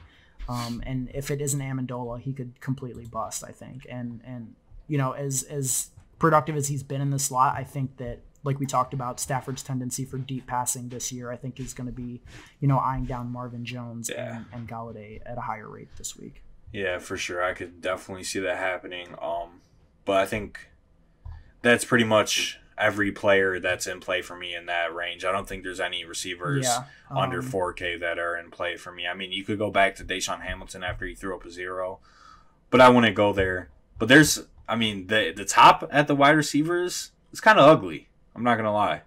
Um, and if it isn't Amendola, he could completely bust, I think. And, and, you know, as, as productive as he's been in the slot, I think that, like we talked about, Stafford's tendency for deep passing this year, I think is going to be, you know, eyeing down Marvin Jones Yeah. and, and Golladay at a higher rate this week. Yeah, for sure. I could definitely see that happening. Um, but I think that's pretty much every player that's in play for me in that range. I don't think there's any receivers Yeah, under um, 4K that are in play for me. I mean, you could go back to DaeSean Hamilton after he threw up a zero, but I wouldn't go there. But there's, I mean, the the top at the wide receivers is kind of ugly. I'm not gonna lie.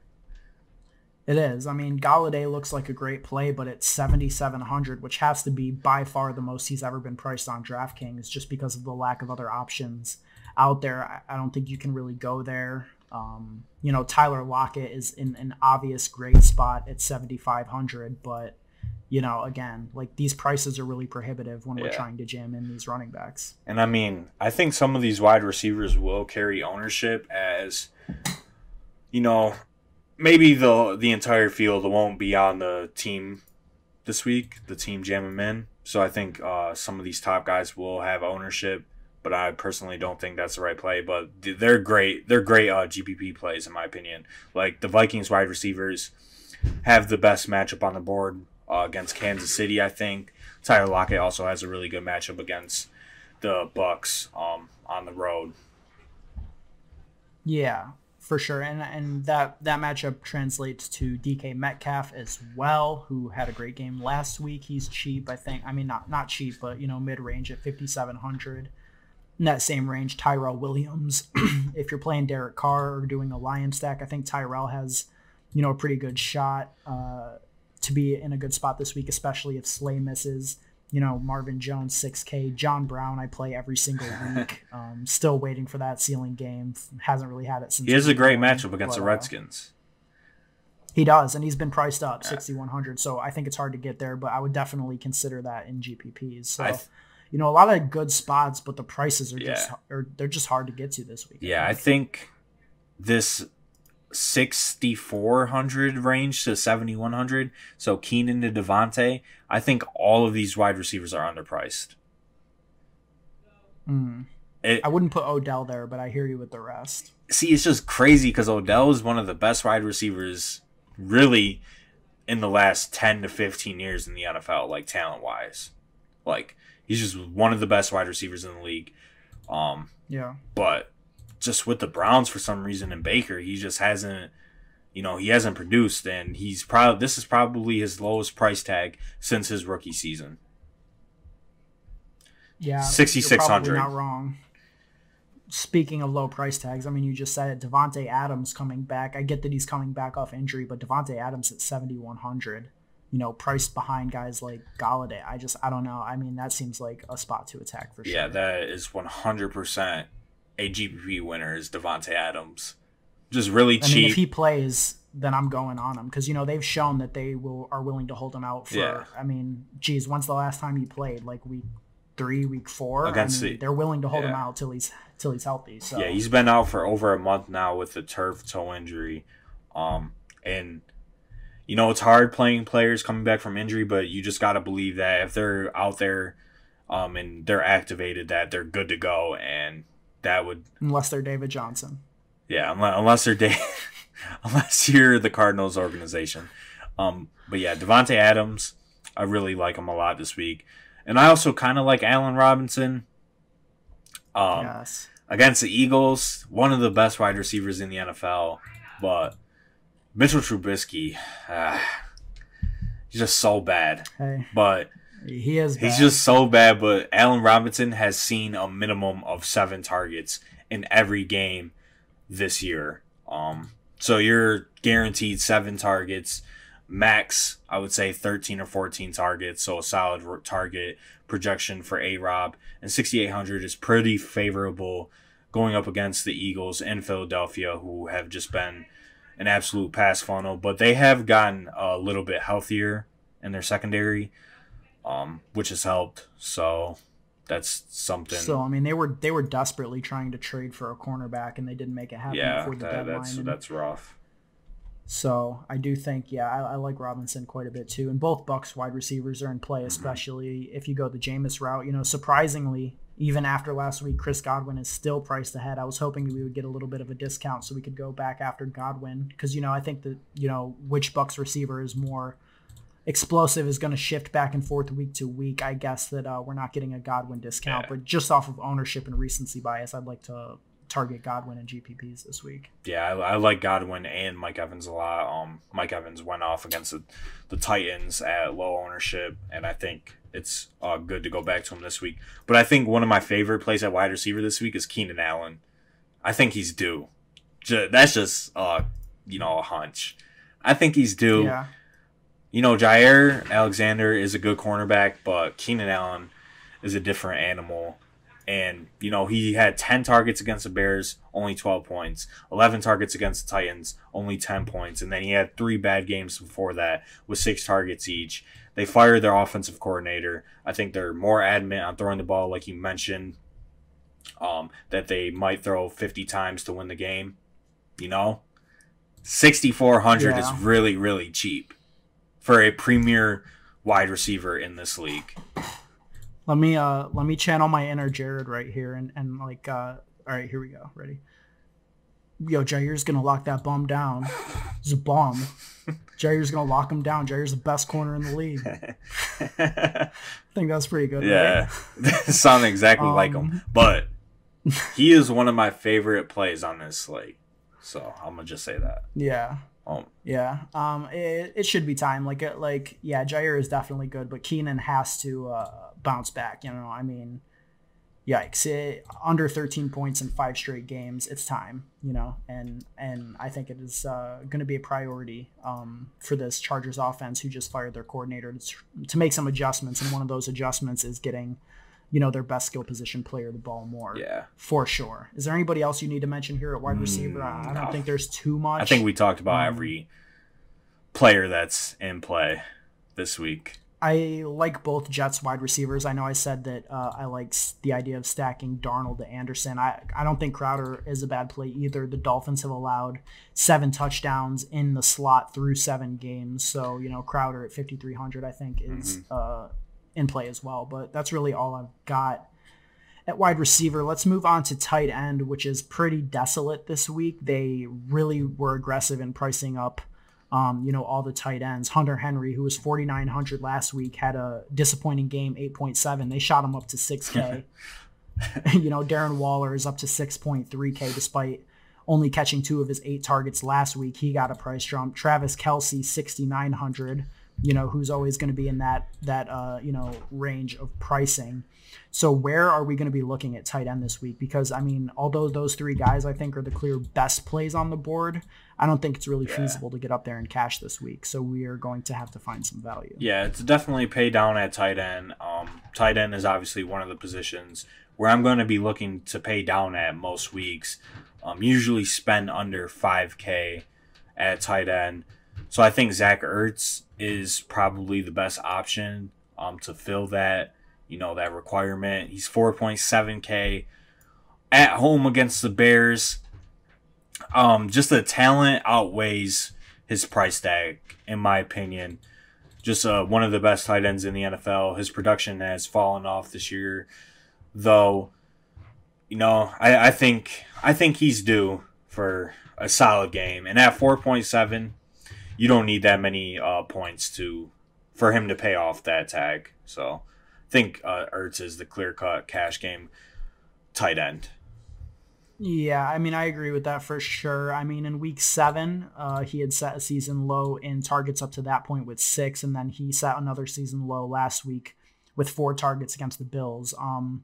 It is. I mean, Golladay looks like a great play, but it's 7,700, which has to be by far the most he's ever been priced on DraftKings just because of the lack of other options out there. I- don't think you can really go there. Um, you know, Tyler Lockett is in an obvious great spot at 7,500, but, you know, again, like these prices are really prohibitive when we're trying to jam in these running backs. And I mean, I think some of these wide receivers will carry ownership as, you know, maybe the the entire field won't be on the team this week, the team jam 'em in. So I think uh, some of these top guys will have ownership, but I personally don't think that's the right play. But they're great. They're great uh, GPP plays in my opinion. Like the Vikings wide receivers have the best matchup on the board uh, against Kansas City. I think Tyler Lockett also has a really good matchup against the Bucs um, on the road. Yeah, for sure. And and that that matchup translates to DK Metcalf as well, who had a great game last week. He's cheap, I think. I mean, not not cheap, but you know, mid range at fifty seven hundred. In that same range, Tyrell Williams. (clears throat) if you're playing Derek Carr or doing a Lion stack, I think Tyrell has, you know, a pretty good shot uh, to be in a good spot this week, especially if Slay misses. You know, Marvin Jones, 6K. John Brown, I play every single (laughs) week. Um, still waiting for that ceiling game. Hasn't really had it since. He has a great matchup against but, the uh, Redskins. he does, and he's been priced up 6,100. So I think it's hard to get there, but I would definitely consider that in GPPs. So, you know, a lot of good spots, but the prices are just, or they're just hard to get to this week. Yeah, I think this 6,400 range to 7,100. So Keenan to Davante. I think all of these wide receivers are underpriced. Mm. It, I wouldn't put Odell there, but I hear you with the rest. see, it's just crazy because Odell is one of the best wide receivers, really, in the last 10 to 15 years in the NFL, like talent wise. Like, he's just one of the best wide receivers in the league. Um, Yeah. but just with the Browns for some reason and Baker, he just hasn't, you know, he hasn't produced, and he's probably this is probably his lowest price tag since his rookie season. Yeah, you're 6,600. Not wrong. Speaking of low price tags, I mean, you just said it. Davante Adams coming back. I get that he's coming back off injury, but Davante Adams at seventy one hundred. You know, priced behind guys like Golladay. I just, I don't know. I mean, that seems like a spot to attack for sure. Yeah, that is one hundred percent a GPP winner is Davante Adams. Just really I mean, cheap. if he plays, then I'm going on him because you know they've shown that they will are willing to hold him out for. Yeah. I mean, geez, when's the last time he played? Like week three, week four. Against I mean, the- they're willing to hold him out till he's till he's healthy. So Yeah, he's been out for over a month now with a turf toe injury. Um, and you know it's hard playing players coming back from injury, but you just got to believe that if they're out there, um, and they're activated, that they're good to go, and that would unless they're David Johnson. yeah, unless, unless they're (laughs) unless you're the Cardinals organization. Um, but yeah, Davante Adams, I really like him a lot this week, and I also kind of like Allen Robinson. Um, yes. against the Eagles, one of the best wide receivers in the NFL, but Mitchell Trubisky, ah, he's just so bad. Hey, But he is. he's just so bad. But Allen Robinson has seen a minimum of seven targets in every game this year. Um, so you're guaranteed seven targets, max. I would say thirteen or fourteen targets. So a solid target projection for A Rob, and 6,800 is pretty favorable going up against the Eagles in Philadelphia, who have just been an absolute pass funnel. But they have gotten a little bit healthier in their secondary, um, which has helped. So that's something. So I mean, they were they were desperately trying to trade for a cornerback, and they didn't make it happen yeah, before the that, deadline. that's and that's rough. so I do think, yeah, I, I like Robinson quite a bit too. And both Bucs wide receivers are in play, Mm-hmm. especially if you go the Jameis route. You know, surprisingly, even after last week, Chris Godwin is still priced ahead. I was hoping we would get a little bit of a discount so we could go back after Godwin because you know I think that you know which Bucs receiver is more explosive is going to shift back and forth week to week. I guess that uh, we're not getting a Godwin discount, Yeah. but just off of ownership and recency bias, I'd like to target Godwin and GPPs this week. Yeah, I, I like Godwin and Mike Evans a lot. Um, Mike Evans went off against the, the Titans at low ownership, and I think it's uh, good to go back to him this week. But I think one of my favorite plays at wide receiver this week is Keenan Allen. I think he's due. That's just uh, you know a hunch. I think he's due. Yeah. You know, Jaire Alexander is a good cornerback, but Keenan Allen is a different animal. And, you know, he had 10 targets against the Bears, only 12 points. 11 targets against the Titans, only 10 points. And then he had three bad games before that with six targets each. They fired their offensive coordinator. I think they're more adamant on throwing the ball, like you mentioned, um, that they might throw 50 times to win the game. You know? 6,400 is really, really cheap for a premier wide receiver in this league. Let me uh let me channel my inner Jared right here and and like uh all right here we go ready. Yo, Jaire's gonna lock that bum down. He's a bum. (laughs) Jaire's gonna lock him down. Jaire's the best corner in the league. I (laughs) think that's pretty good. yeah, (laughs) sound exactly like him, Um, but he is one of my favorite plays on this slate. So I'm gonna just say that. Yeah. Um, Yeah. Um. It, it should be time. Like it, like yeah. Jaire is definitely good, but Keenan has to uh, bounce back. You know. I mean, yikes! It, under 13 points in five straight games. It's time. You know. And and I think it is uh, going to be a priority um, for this Chargers offense, who just fired their coordinator to, to make some adjustments. And one of those adjustments is getting, you know, their best skill position player the ball more. yeah, For sure. Is there anybody else you need to mention here at wide receiver? I, I don't no. think there's too much. I think we talked about Um, every player that's in play this week. I like both Jets wide receivers. I know I said that uh, I like the idea of stacking Darnold to Anderson. I, I don't think Crowder is a bad play either. The Dolphins have allowed seven touchdowns in the slot through seven games. So, you know, Crowder at 5,300, I think, is uh, in play as well. But that's really all I've got at wide receiver. Let's move on to tight end, which is pretty desolate this week. They really were aggressive in pricing up um, you know, all the tight ends. Hunter Henry, who was 4,900 last week, had a disappointing game, 8.7. They shot him up to 6K. (laughs) you know, Darren Waller is up to 6.3K despite only catching two of his eight targets last week. He got a price jump. Travis Kelce, 6,900, you know, who's always going to be in that, that, uh, you know, range of pricing. So where are we going to be looking at tight end this week? Because I mean, although those three guys I think are the clear best plays on the board, I don't think it's really Yeah. feasible to get up there and cash this week. So we are going to have to find some value. Yeah, it's definitely pay down at tight end. Um, tight end is obviously one of the positions where I'm going to be looking to pay down at most weeks. Um, usually spend under 5K at tight end. So I think Zach Ertz is probably the best option um, to fill that you know, that requirement. He's 4.7K at home against the Bears. Um, just the talent outweighs his price tag, in my opinion. Just uh, one of the best tight ends in the NFL. His production has fallen off this year, though. You know, I, I think I think he's due for a solid game, and at four point seven, you don't need that many uh, points to for him to pay off that tag. So, I think uh, Ertz is the clear cut cash game tight end. Yeah, I mean, I agree with that for sure. I mean, in week seven, uh, he had set a season low in targets up to that point with six, and then he set another season low last week with four targets against the Bills. Um,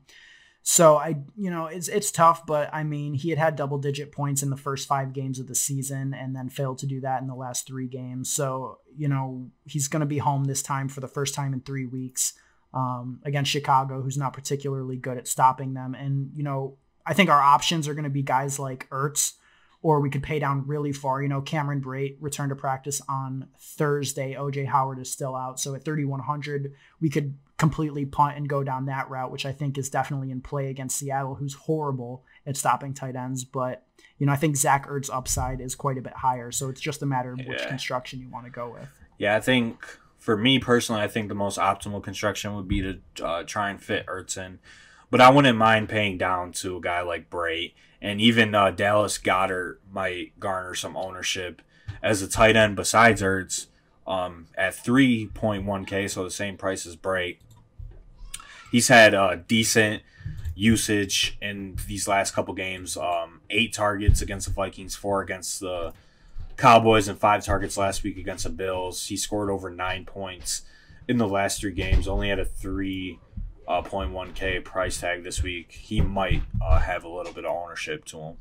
so I, you know, it's it's tough, but I mean, he had had double digit points in the first five games of the season, and then failed to do that in the last three games. So you know, he's going to be home this time for the first time in three weeks um, against Chicago, who's not particularly good at stopping them, and you know I think our options are going to be guys like Ertz, or we could pay down really far. You know, Cameron Brate returned to practice on Thursday. OJ Howard is still out. So at 3,100, we could completely punt and go down that route, which I think is definitely in play against Seattle, who's horrible at stopping tight ends. But, you know, I think Zach Ertz upside is quite a bit higher. So it's just a matter of yeah. which construction you want to go with. Yeah, I think for me personally, I think the most optimal construction would be to uh, try and fit Ertz in but I wouldn't mind paying down to a guy like Brate. And even uh, Dallas Goedert might garner some ownership as a tight end besides Ertz um, at 3.1K, so the same price as Brate. He's had uh, decent usage in these last couple games. Um, eight targets against the Vikings, four against the Cowboys, and five targets last week against the Bills. He scored over nine points in the last three games. Only had a three uh, 0.1k price tag this week, he might uh, have a little bit of ownership to him.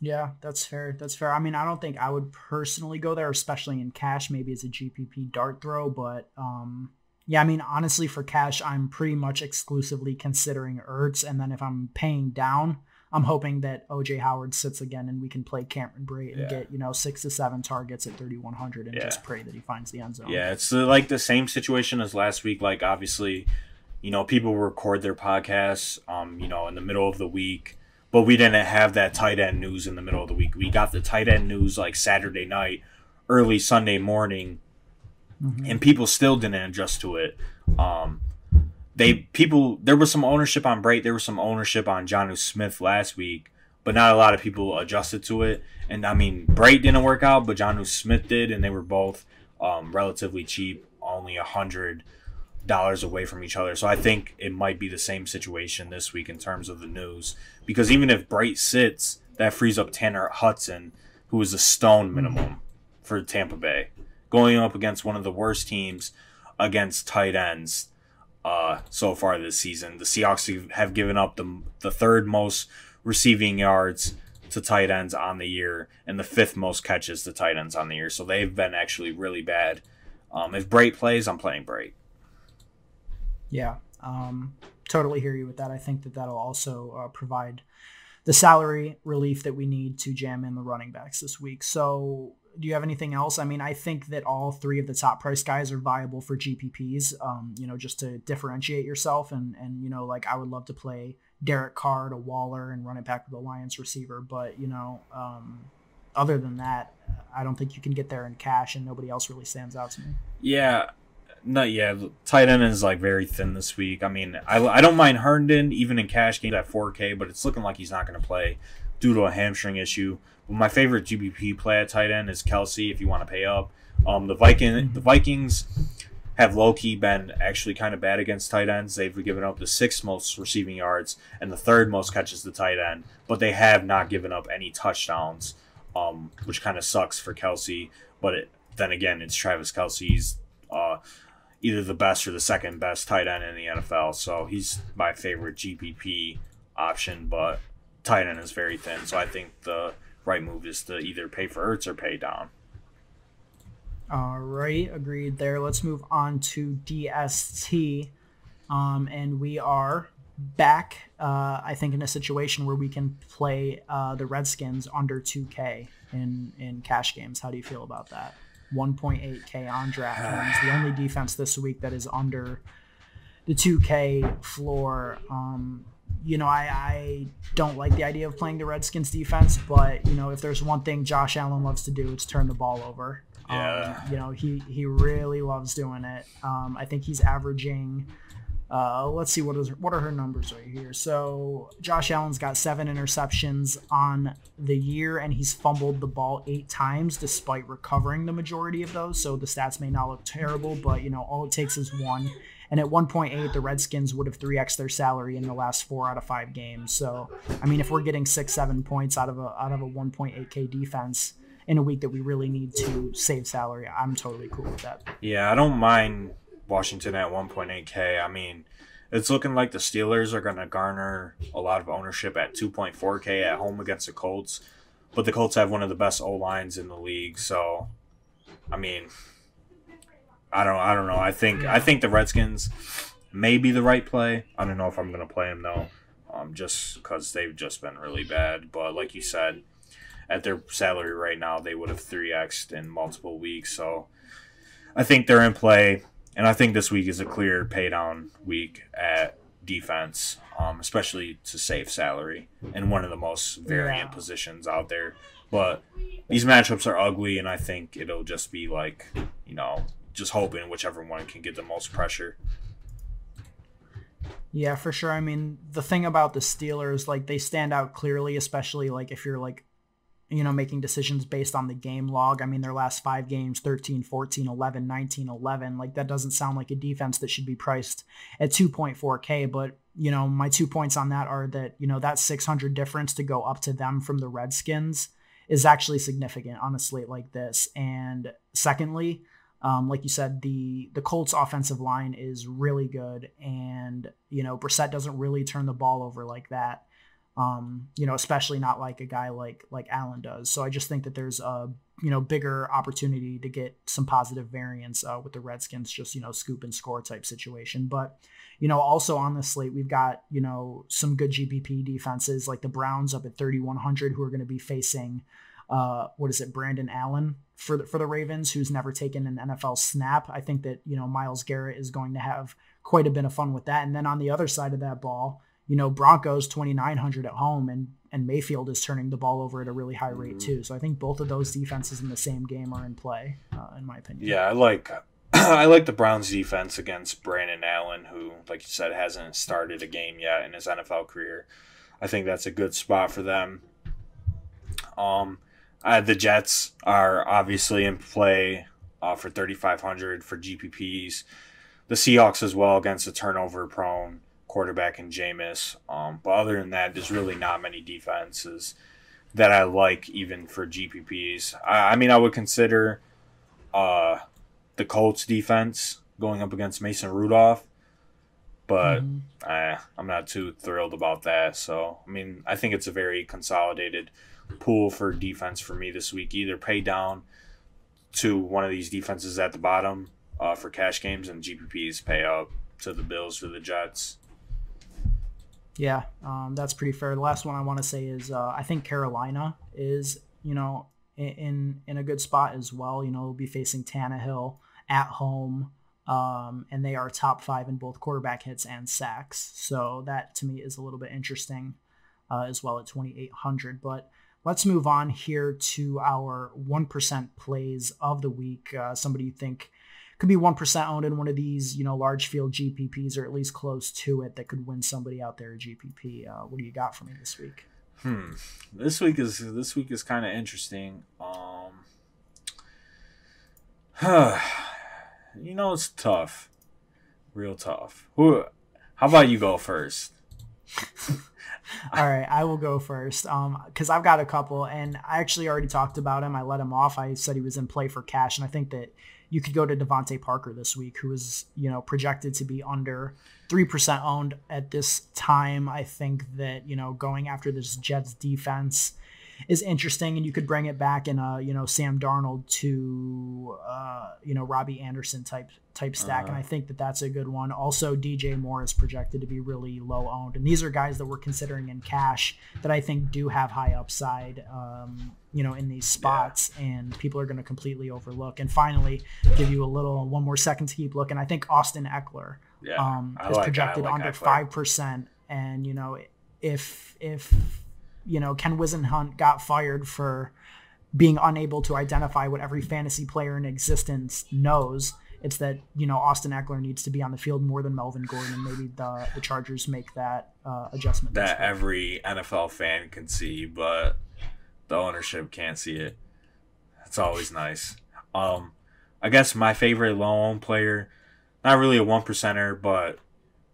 Yeah, that's fair. That's fair. I mean, I don't think I would personally go there, especially in cash, maybe as a GPP dart throw. But um, yeah, I mean, honestly, for cash, I'm pretty much exclusively considering Ertz. And then if I'm paying down, I'm hoping that OJ Howard sits again and we can play Cameron Brate and yeah. get, you know, six to seven targets at 3,100 and yeah. just pray that he finds the end zone. Yeah, it's like the same situation as last week. Like, obviously, you know, people record their podcasts, um, you know, in the middle of the week, but we didn't have that tight end news in the middle of the week. We got the tight end news like Saturday night, early Sunday morning, mm-hmm. and people still didn't adjust to it. Um, they people there was some ownership on Brate, there was some ownership on Jonnu Smith last week, but not a lot of people adjusted to it. And I mean, Brate didn't work out, but Jonnu Smith did, and they were both um, relatively cheap, only a hundred dollars away from each other. So I think it might be the same situation this week in terms of the news, because even if Brate sits, that frees up Tanner Hudson, who is a stone minimum for Tampa Bay, going up against one of the worst teams against tight ends uh, so far this season. The Seahawks have given up the, the third most receiving yards to tight ends on the year and the fifth most catches to tight ends on the year. So they've been actually really bad. Um, if Brate plays, I'm playing Brate. Yeah, um, totally hear you with that. I think that that'll also uh, provide the salary relief that we need to jam in the running backs this week. So do you have anything else? I mean, I think that all three of the top price guys are viable for GPPs. Um, you know, just to differentiate yourself, and and you know, like I would love to play Derek Carr to Waller and run it back with a Lions receiver, but you know, um, other than that, I don't think you can get there in cash, and nobody else really stands out to me. Yeah, no, yeah, tight end is like very thin this week. I mean, I, I don't mind Herndon even in cash games at 4K, but it's looking like he's not going to play due to a hamstring issue. But my favorite GPP play at tight end is Kelce. If you want to pay up, um, the Viking mm-hmm. the Vikings have low key been actually kind of bad against tight ends. They've given up the sixth most receiving yards and the third most catches to tight end, but they have not given up any touchdowns, um, which kind of sucks for Kelce. But it, then again, it's Travis Kelce's uh, either the best or the second best tight end in the NFL. So he's my favorite GPP option, but tight end is very thin. So I think the right move is to either pay for Ertz or pay down. All right, agreed there. Let's move on to DST. Um, and we are back, uh, I think, in a situation where we can play uh, the Redskins under 2K in, in cash games. How do you feel about that? 1.8K on DraftKings. the only defense this week that is under the 2K floor. Um, you know, I, I don't like the idea of playing the Redskins defense, but you know, if there's one thing Josh Allen loves to do, it's turn the ball over. Yeah. Um, you know, he he really loves doing it. Um, I think he's averaging. Uh, let's see what is what are her numbers right here. So Josh Allen's got seven interceptions on the year, and he's fumbled the ball eight times, despite recovering the majority of those. So the stats may not look terrible, but you know all it takes is one. And at 1.8, the Redskins would have 3x their salary in the last four out of five games. So, I mean, if we're getting six, seven points out of a out of a 1.8k defense in a week that we really need to save salary, I'm totally cool with that. Yeah, I don't mind Washington at 1.8k. I mean, it's looking like the Steelers are going to garner a lot of ownership at 2.4k at home against the Colts, but the Colts have one of the best O lines in the league. So, I mean, I don't, I don't know. I think, I think the Redskins may be the right play. I don't know if I'm going to play them though, um, just because they've just been really bad. But like you said, at their salary right now, they would have three xed in multiple weeks. So, I think they're in play, and I think this week is a clear pay down week at defense, um, especially to save salary in one of the most variant Yeah. positions out there. But these matchups are ugly, and I think it'll just be like, you know, just hoping whichever one can get the most pressure. Yeah, for sure. I mean, the thing about the Steelers, like they stand out clearly, especially like if you're like, you know, making decisions based on the game log. I mean, their last five games 13, 14, 11, 19, 11. Like that doesn't sound like a defense that should be priced at 2.4K. But, you know, my two points on that are that, you know, that 600 difference to go up to them from the Redskins is actually significant on a slate like this. And secondly, um, like you said, the the Colts offensive line is really good, and you know Brissett doesn't really turn the ball over like that. Um, you know, especially not like a guy like like Allen does. So I just think that there's a you know bigger opportunity to get some positive variance uh, with the Redskins, just you know scoop and score type situation. But you know, also on the slate we've got you know some good GPP defenses like the Browns up at 3100 who are going to be facing uh, what is it, Brandon Allen for the, for the Ravens, who's never taken an NFL snap. I think that you know Myles Garrett is going to have quite a bit of fun with that. And then on the other side of that ball, you know Broncos 2900 at home, and and Mayfield is turning the ball over at a really high rate too. So I think both of those defenses in the same game are in play, uh, in my opinion. Yeah, I like (clears throat) I like the Browns defense against Brandon Allen, who, like you said, hasn't started a game yet in his NFL career. I think that's a good spot for them. Um, uh, the Jets are obviously in play uh, for 3,500 for GPPs. The Seahawks as well against a turnover prone quarterback in Jameis. Um, but other than that, there's really not many defenses that I like even for GPPs. I, I mean, I would consider uh, the Colts defense going up against Mason Rudolph, but Mhm. eh, I'm not too thrilled about that. So, I mean, I think it's a very consolidated pool for defense for me this week. Either pay down to one of these defenses at the bottom uh, for cash games, and GPPs pay up to the Bills or the Jets. Yeah, um, that's pretty fair. The last one I want to say is uh, I think Carolina is you know in, in in a good spot as well. You know, we'll be facing Tannehill at home, um, and they are top five in both quarterback hits and sacks. So that to me is a little bit interesting uh, as well at twenty eight hundred. But let's move on here to our one percent plays of the week. Uh, somebody you think could be 1% owned in one of these, you know, large field GPPs or at least close to it that could win somebody out there at GPP. Uh, what do you got for me this week? Hmm. This week is this week is kind of interesting. Um. (sighs) you know it's tough, real tough. Who? How about you go first? (laughs) All right, I will go first Um, because I've got a couple, and I actually already talked about him. I let him off. I said he was in play for cash, and I think that you could go to DeVante Parker this week, who is you know projected to be under three percent owned at this time. I think that you know going after this Jets defense is interesting, and you could bring it back in a you know Sam Darnold to uh, you know Robbie Anderson type type stack, and I think that that's a good one. Also, DJ Moore is projected to be really low owned, and these are guys that we're considering in cash that I think do have high upside. Um, you know, in these spots, and people are going to completely overlook. And finally, give you a little one more second to keep looking. I think Austin Ekeler Yeah, um, is like- projected like under five percent. And you know, if if you know Ken Whisenhunt got fired for being unable to identify what every fantasy player in existence knows, it's that you know Austin Ekeler needs to be on the field more than Melvin Gordon, and maybe the the Chargers make that uh, adjustment. that every NFL fan can see, but the ownership can't see it. It's always nice. Um, I guess my favorite owned player, not really a one percenter, but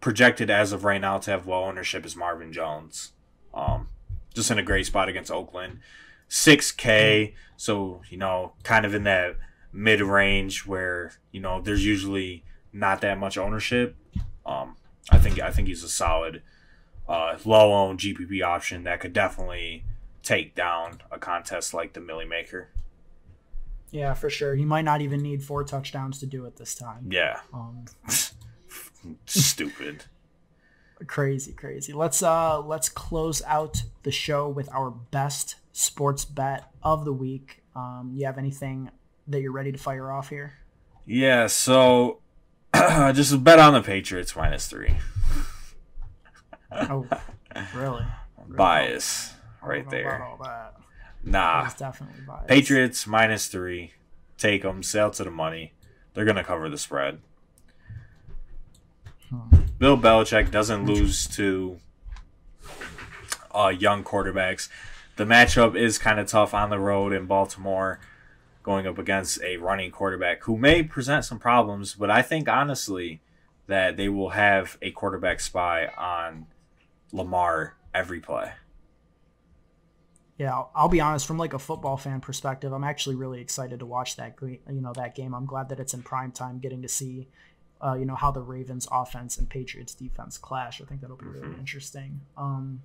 projected as of right now to have low ownership is Marvin Jones. Um, just in a great spot against Oakland. 6K, so, you know, kind of in that mid range where, you know, there's usually not that much ownership. Um, I think I think he's a solid uh, low owned GPP option that could definitely take down a contest like the Milly Maker. Yeah, for sure. He might not even need four touchdowns to do it this time. Yeah, Um, (laughs) stupid. Crazy, crazy. Let's uh let's close out the show with our best sports bet of the week. Um, you have anything that you're ready to fire off here? Yeah, so (clears throat) just bet on the Patriots minus three. Oh, really? (laughs) Bias right don't know about there. Nah, definitely biased. Patriots minus three. Take them. Sell to the money. They're gonna cover the spread. Hmm. Bill Belichick doesn't lose to uh, young quarterbacks. The matchup is kind of tough on the road in Baltimore, going up against a running quarterback who may present some problems. But I think honestly that they will have a quarterback spy on Lamar every play. Yeah, I'll, I'll be honest. From like a football fan perspective, I'm actually really excited to watch that. You know that game. I'm glad that it's in prime time, getting to see, uh, you know, how the Ravens offense and Patriots defense clash. I think that'll be really Mhm. interesting. Um,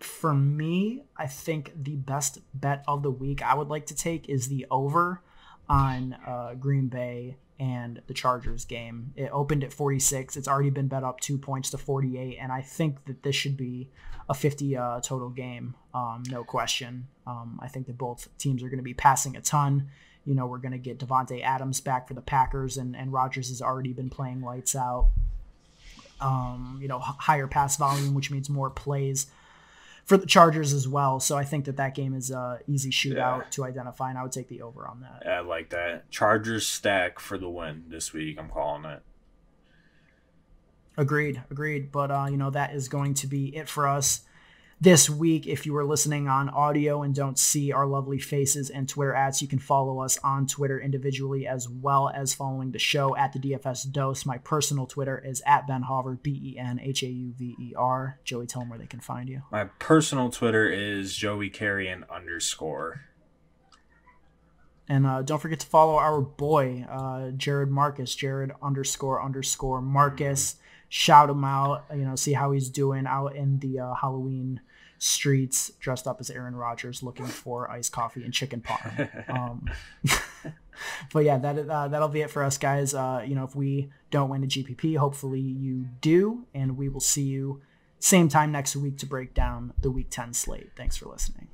for me, I think the best bet of the week I would like to take is the over on uh, Green Bay and the Chargers game. It opened at 46. It's already been bet up two points to 48, and I think that this should be a 50 uh, total game, um, no question. Um, I think that both teams are going to be passing a ton. You know, we're going to get Davante Adams back for the Packers, and and Rodgers has already been playing lights out. Um, you know, higher pass volume, which means more plays for the Chargers as well. So I think that that game is a easy shootout Yeah. to identify, and I would take the over on that. I like that. Chargers stack for the win this week. I'm calling it. Agreed, agreed. But uh, you know that is going to be it for us this week. If you are listening on audio and don't see our lovely faces and Twitter ads, you can follow us on Twitter individually as well as following the show at the DFS Dose. My personal Twitter is at Ben Hauver, B E N H A U V E R. Joey, tell them where they can find you. My personal Twitter is Joey Carrion underscore. And uh, don't forget to follow our boy, uh, Jared Marcus, Jared underscore underscore Marcus. Shout him out, you know, see how he's doing out in the uh, Halloween streets, dressed up as Aaron Rodgers, looking for iced coffee and chicken parm. (laughs) Um, (laughs) but yeah, that uh, that'll be it for us, guys. Uh, you know, if we don't win the GPP, hopefully you do, and we will see you same time next week to break down the Week 10 slate. Thanks for listening.